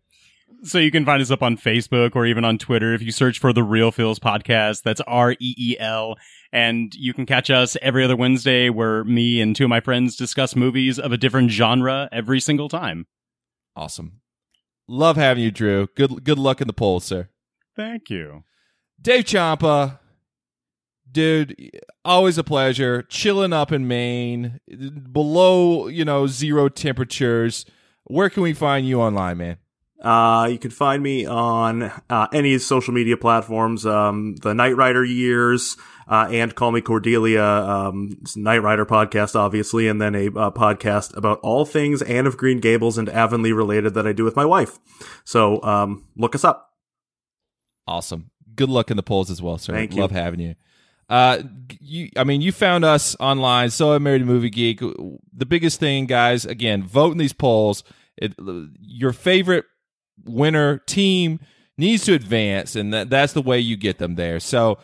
So you can find us up on Facebook or even on Twitter if you search for the Reel Feels podcast. That's R E E L. And you can catch us every other Wednesday where me and two of my friends discuss movies of a different genre every single time. Awesome. Love having you, Drew. Good good luck in the polls, sir. Thank you. Dave Champa, dude, always a pleasure. Chilling up in Maine, below you know zero temperatures. Where can we find you online, man? Uh, you can find me on uh, any social media platforms, um, the Knight Rider years, uh, and Call Me Cordelia, um, Knight Rider podcast, obviously, and then a uh, podcast about all things Anne of Green Gables and Avonlea related that I do with my wife. So, um, look us up. Awesome. Good luck in the polls as well, sir. Thank you. Love having you. Uh, you, I mean, you found us online. So I married a movie geek. The biggest thing, guys, again, vote in these polls. It, your favorite winner team needs to advance, and that, that's the way you get them there. So,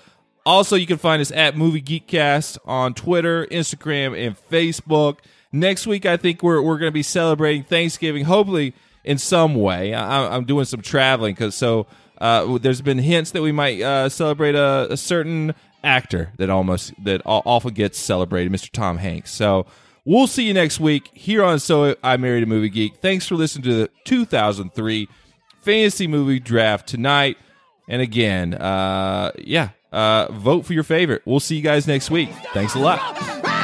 also, you can find us at Movie Geekcast on Twitter, Instagram, and Facebook. Next week, I think we're we're going to be celebrating Thanksgiving, hopefully in some way. I, I'm doing some traveling because so uh, there's been hints that we might uh, celebrate a, a certain actor that almost that often gets celebrated, Mr. Tom Hanks. So we'll see you next week here on So I Married a Movie Geek. Thanks for listening to the 2003 fantasy movie draft tonight. And again, uh, yeah, uh, vote for your favorite. We'll see you guys next week. Thanks a lot.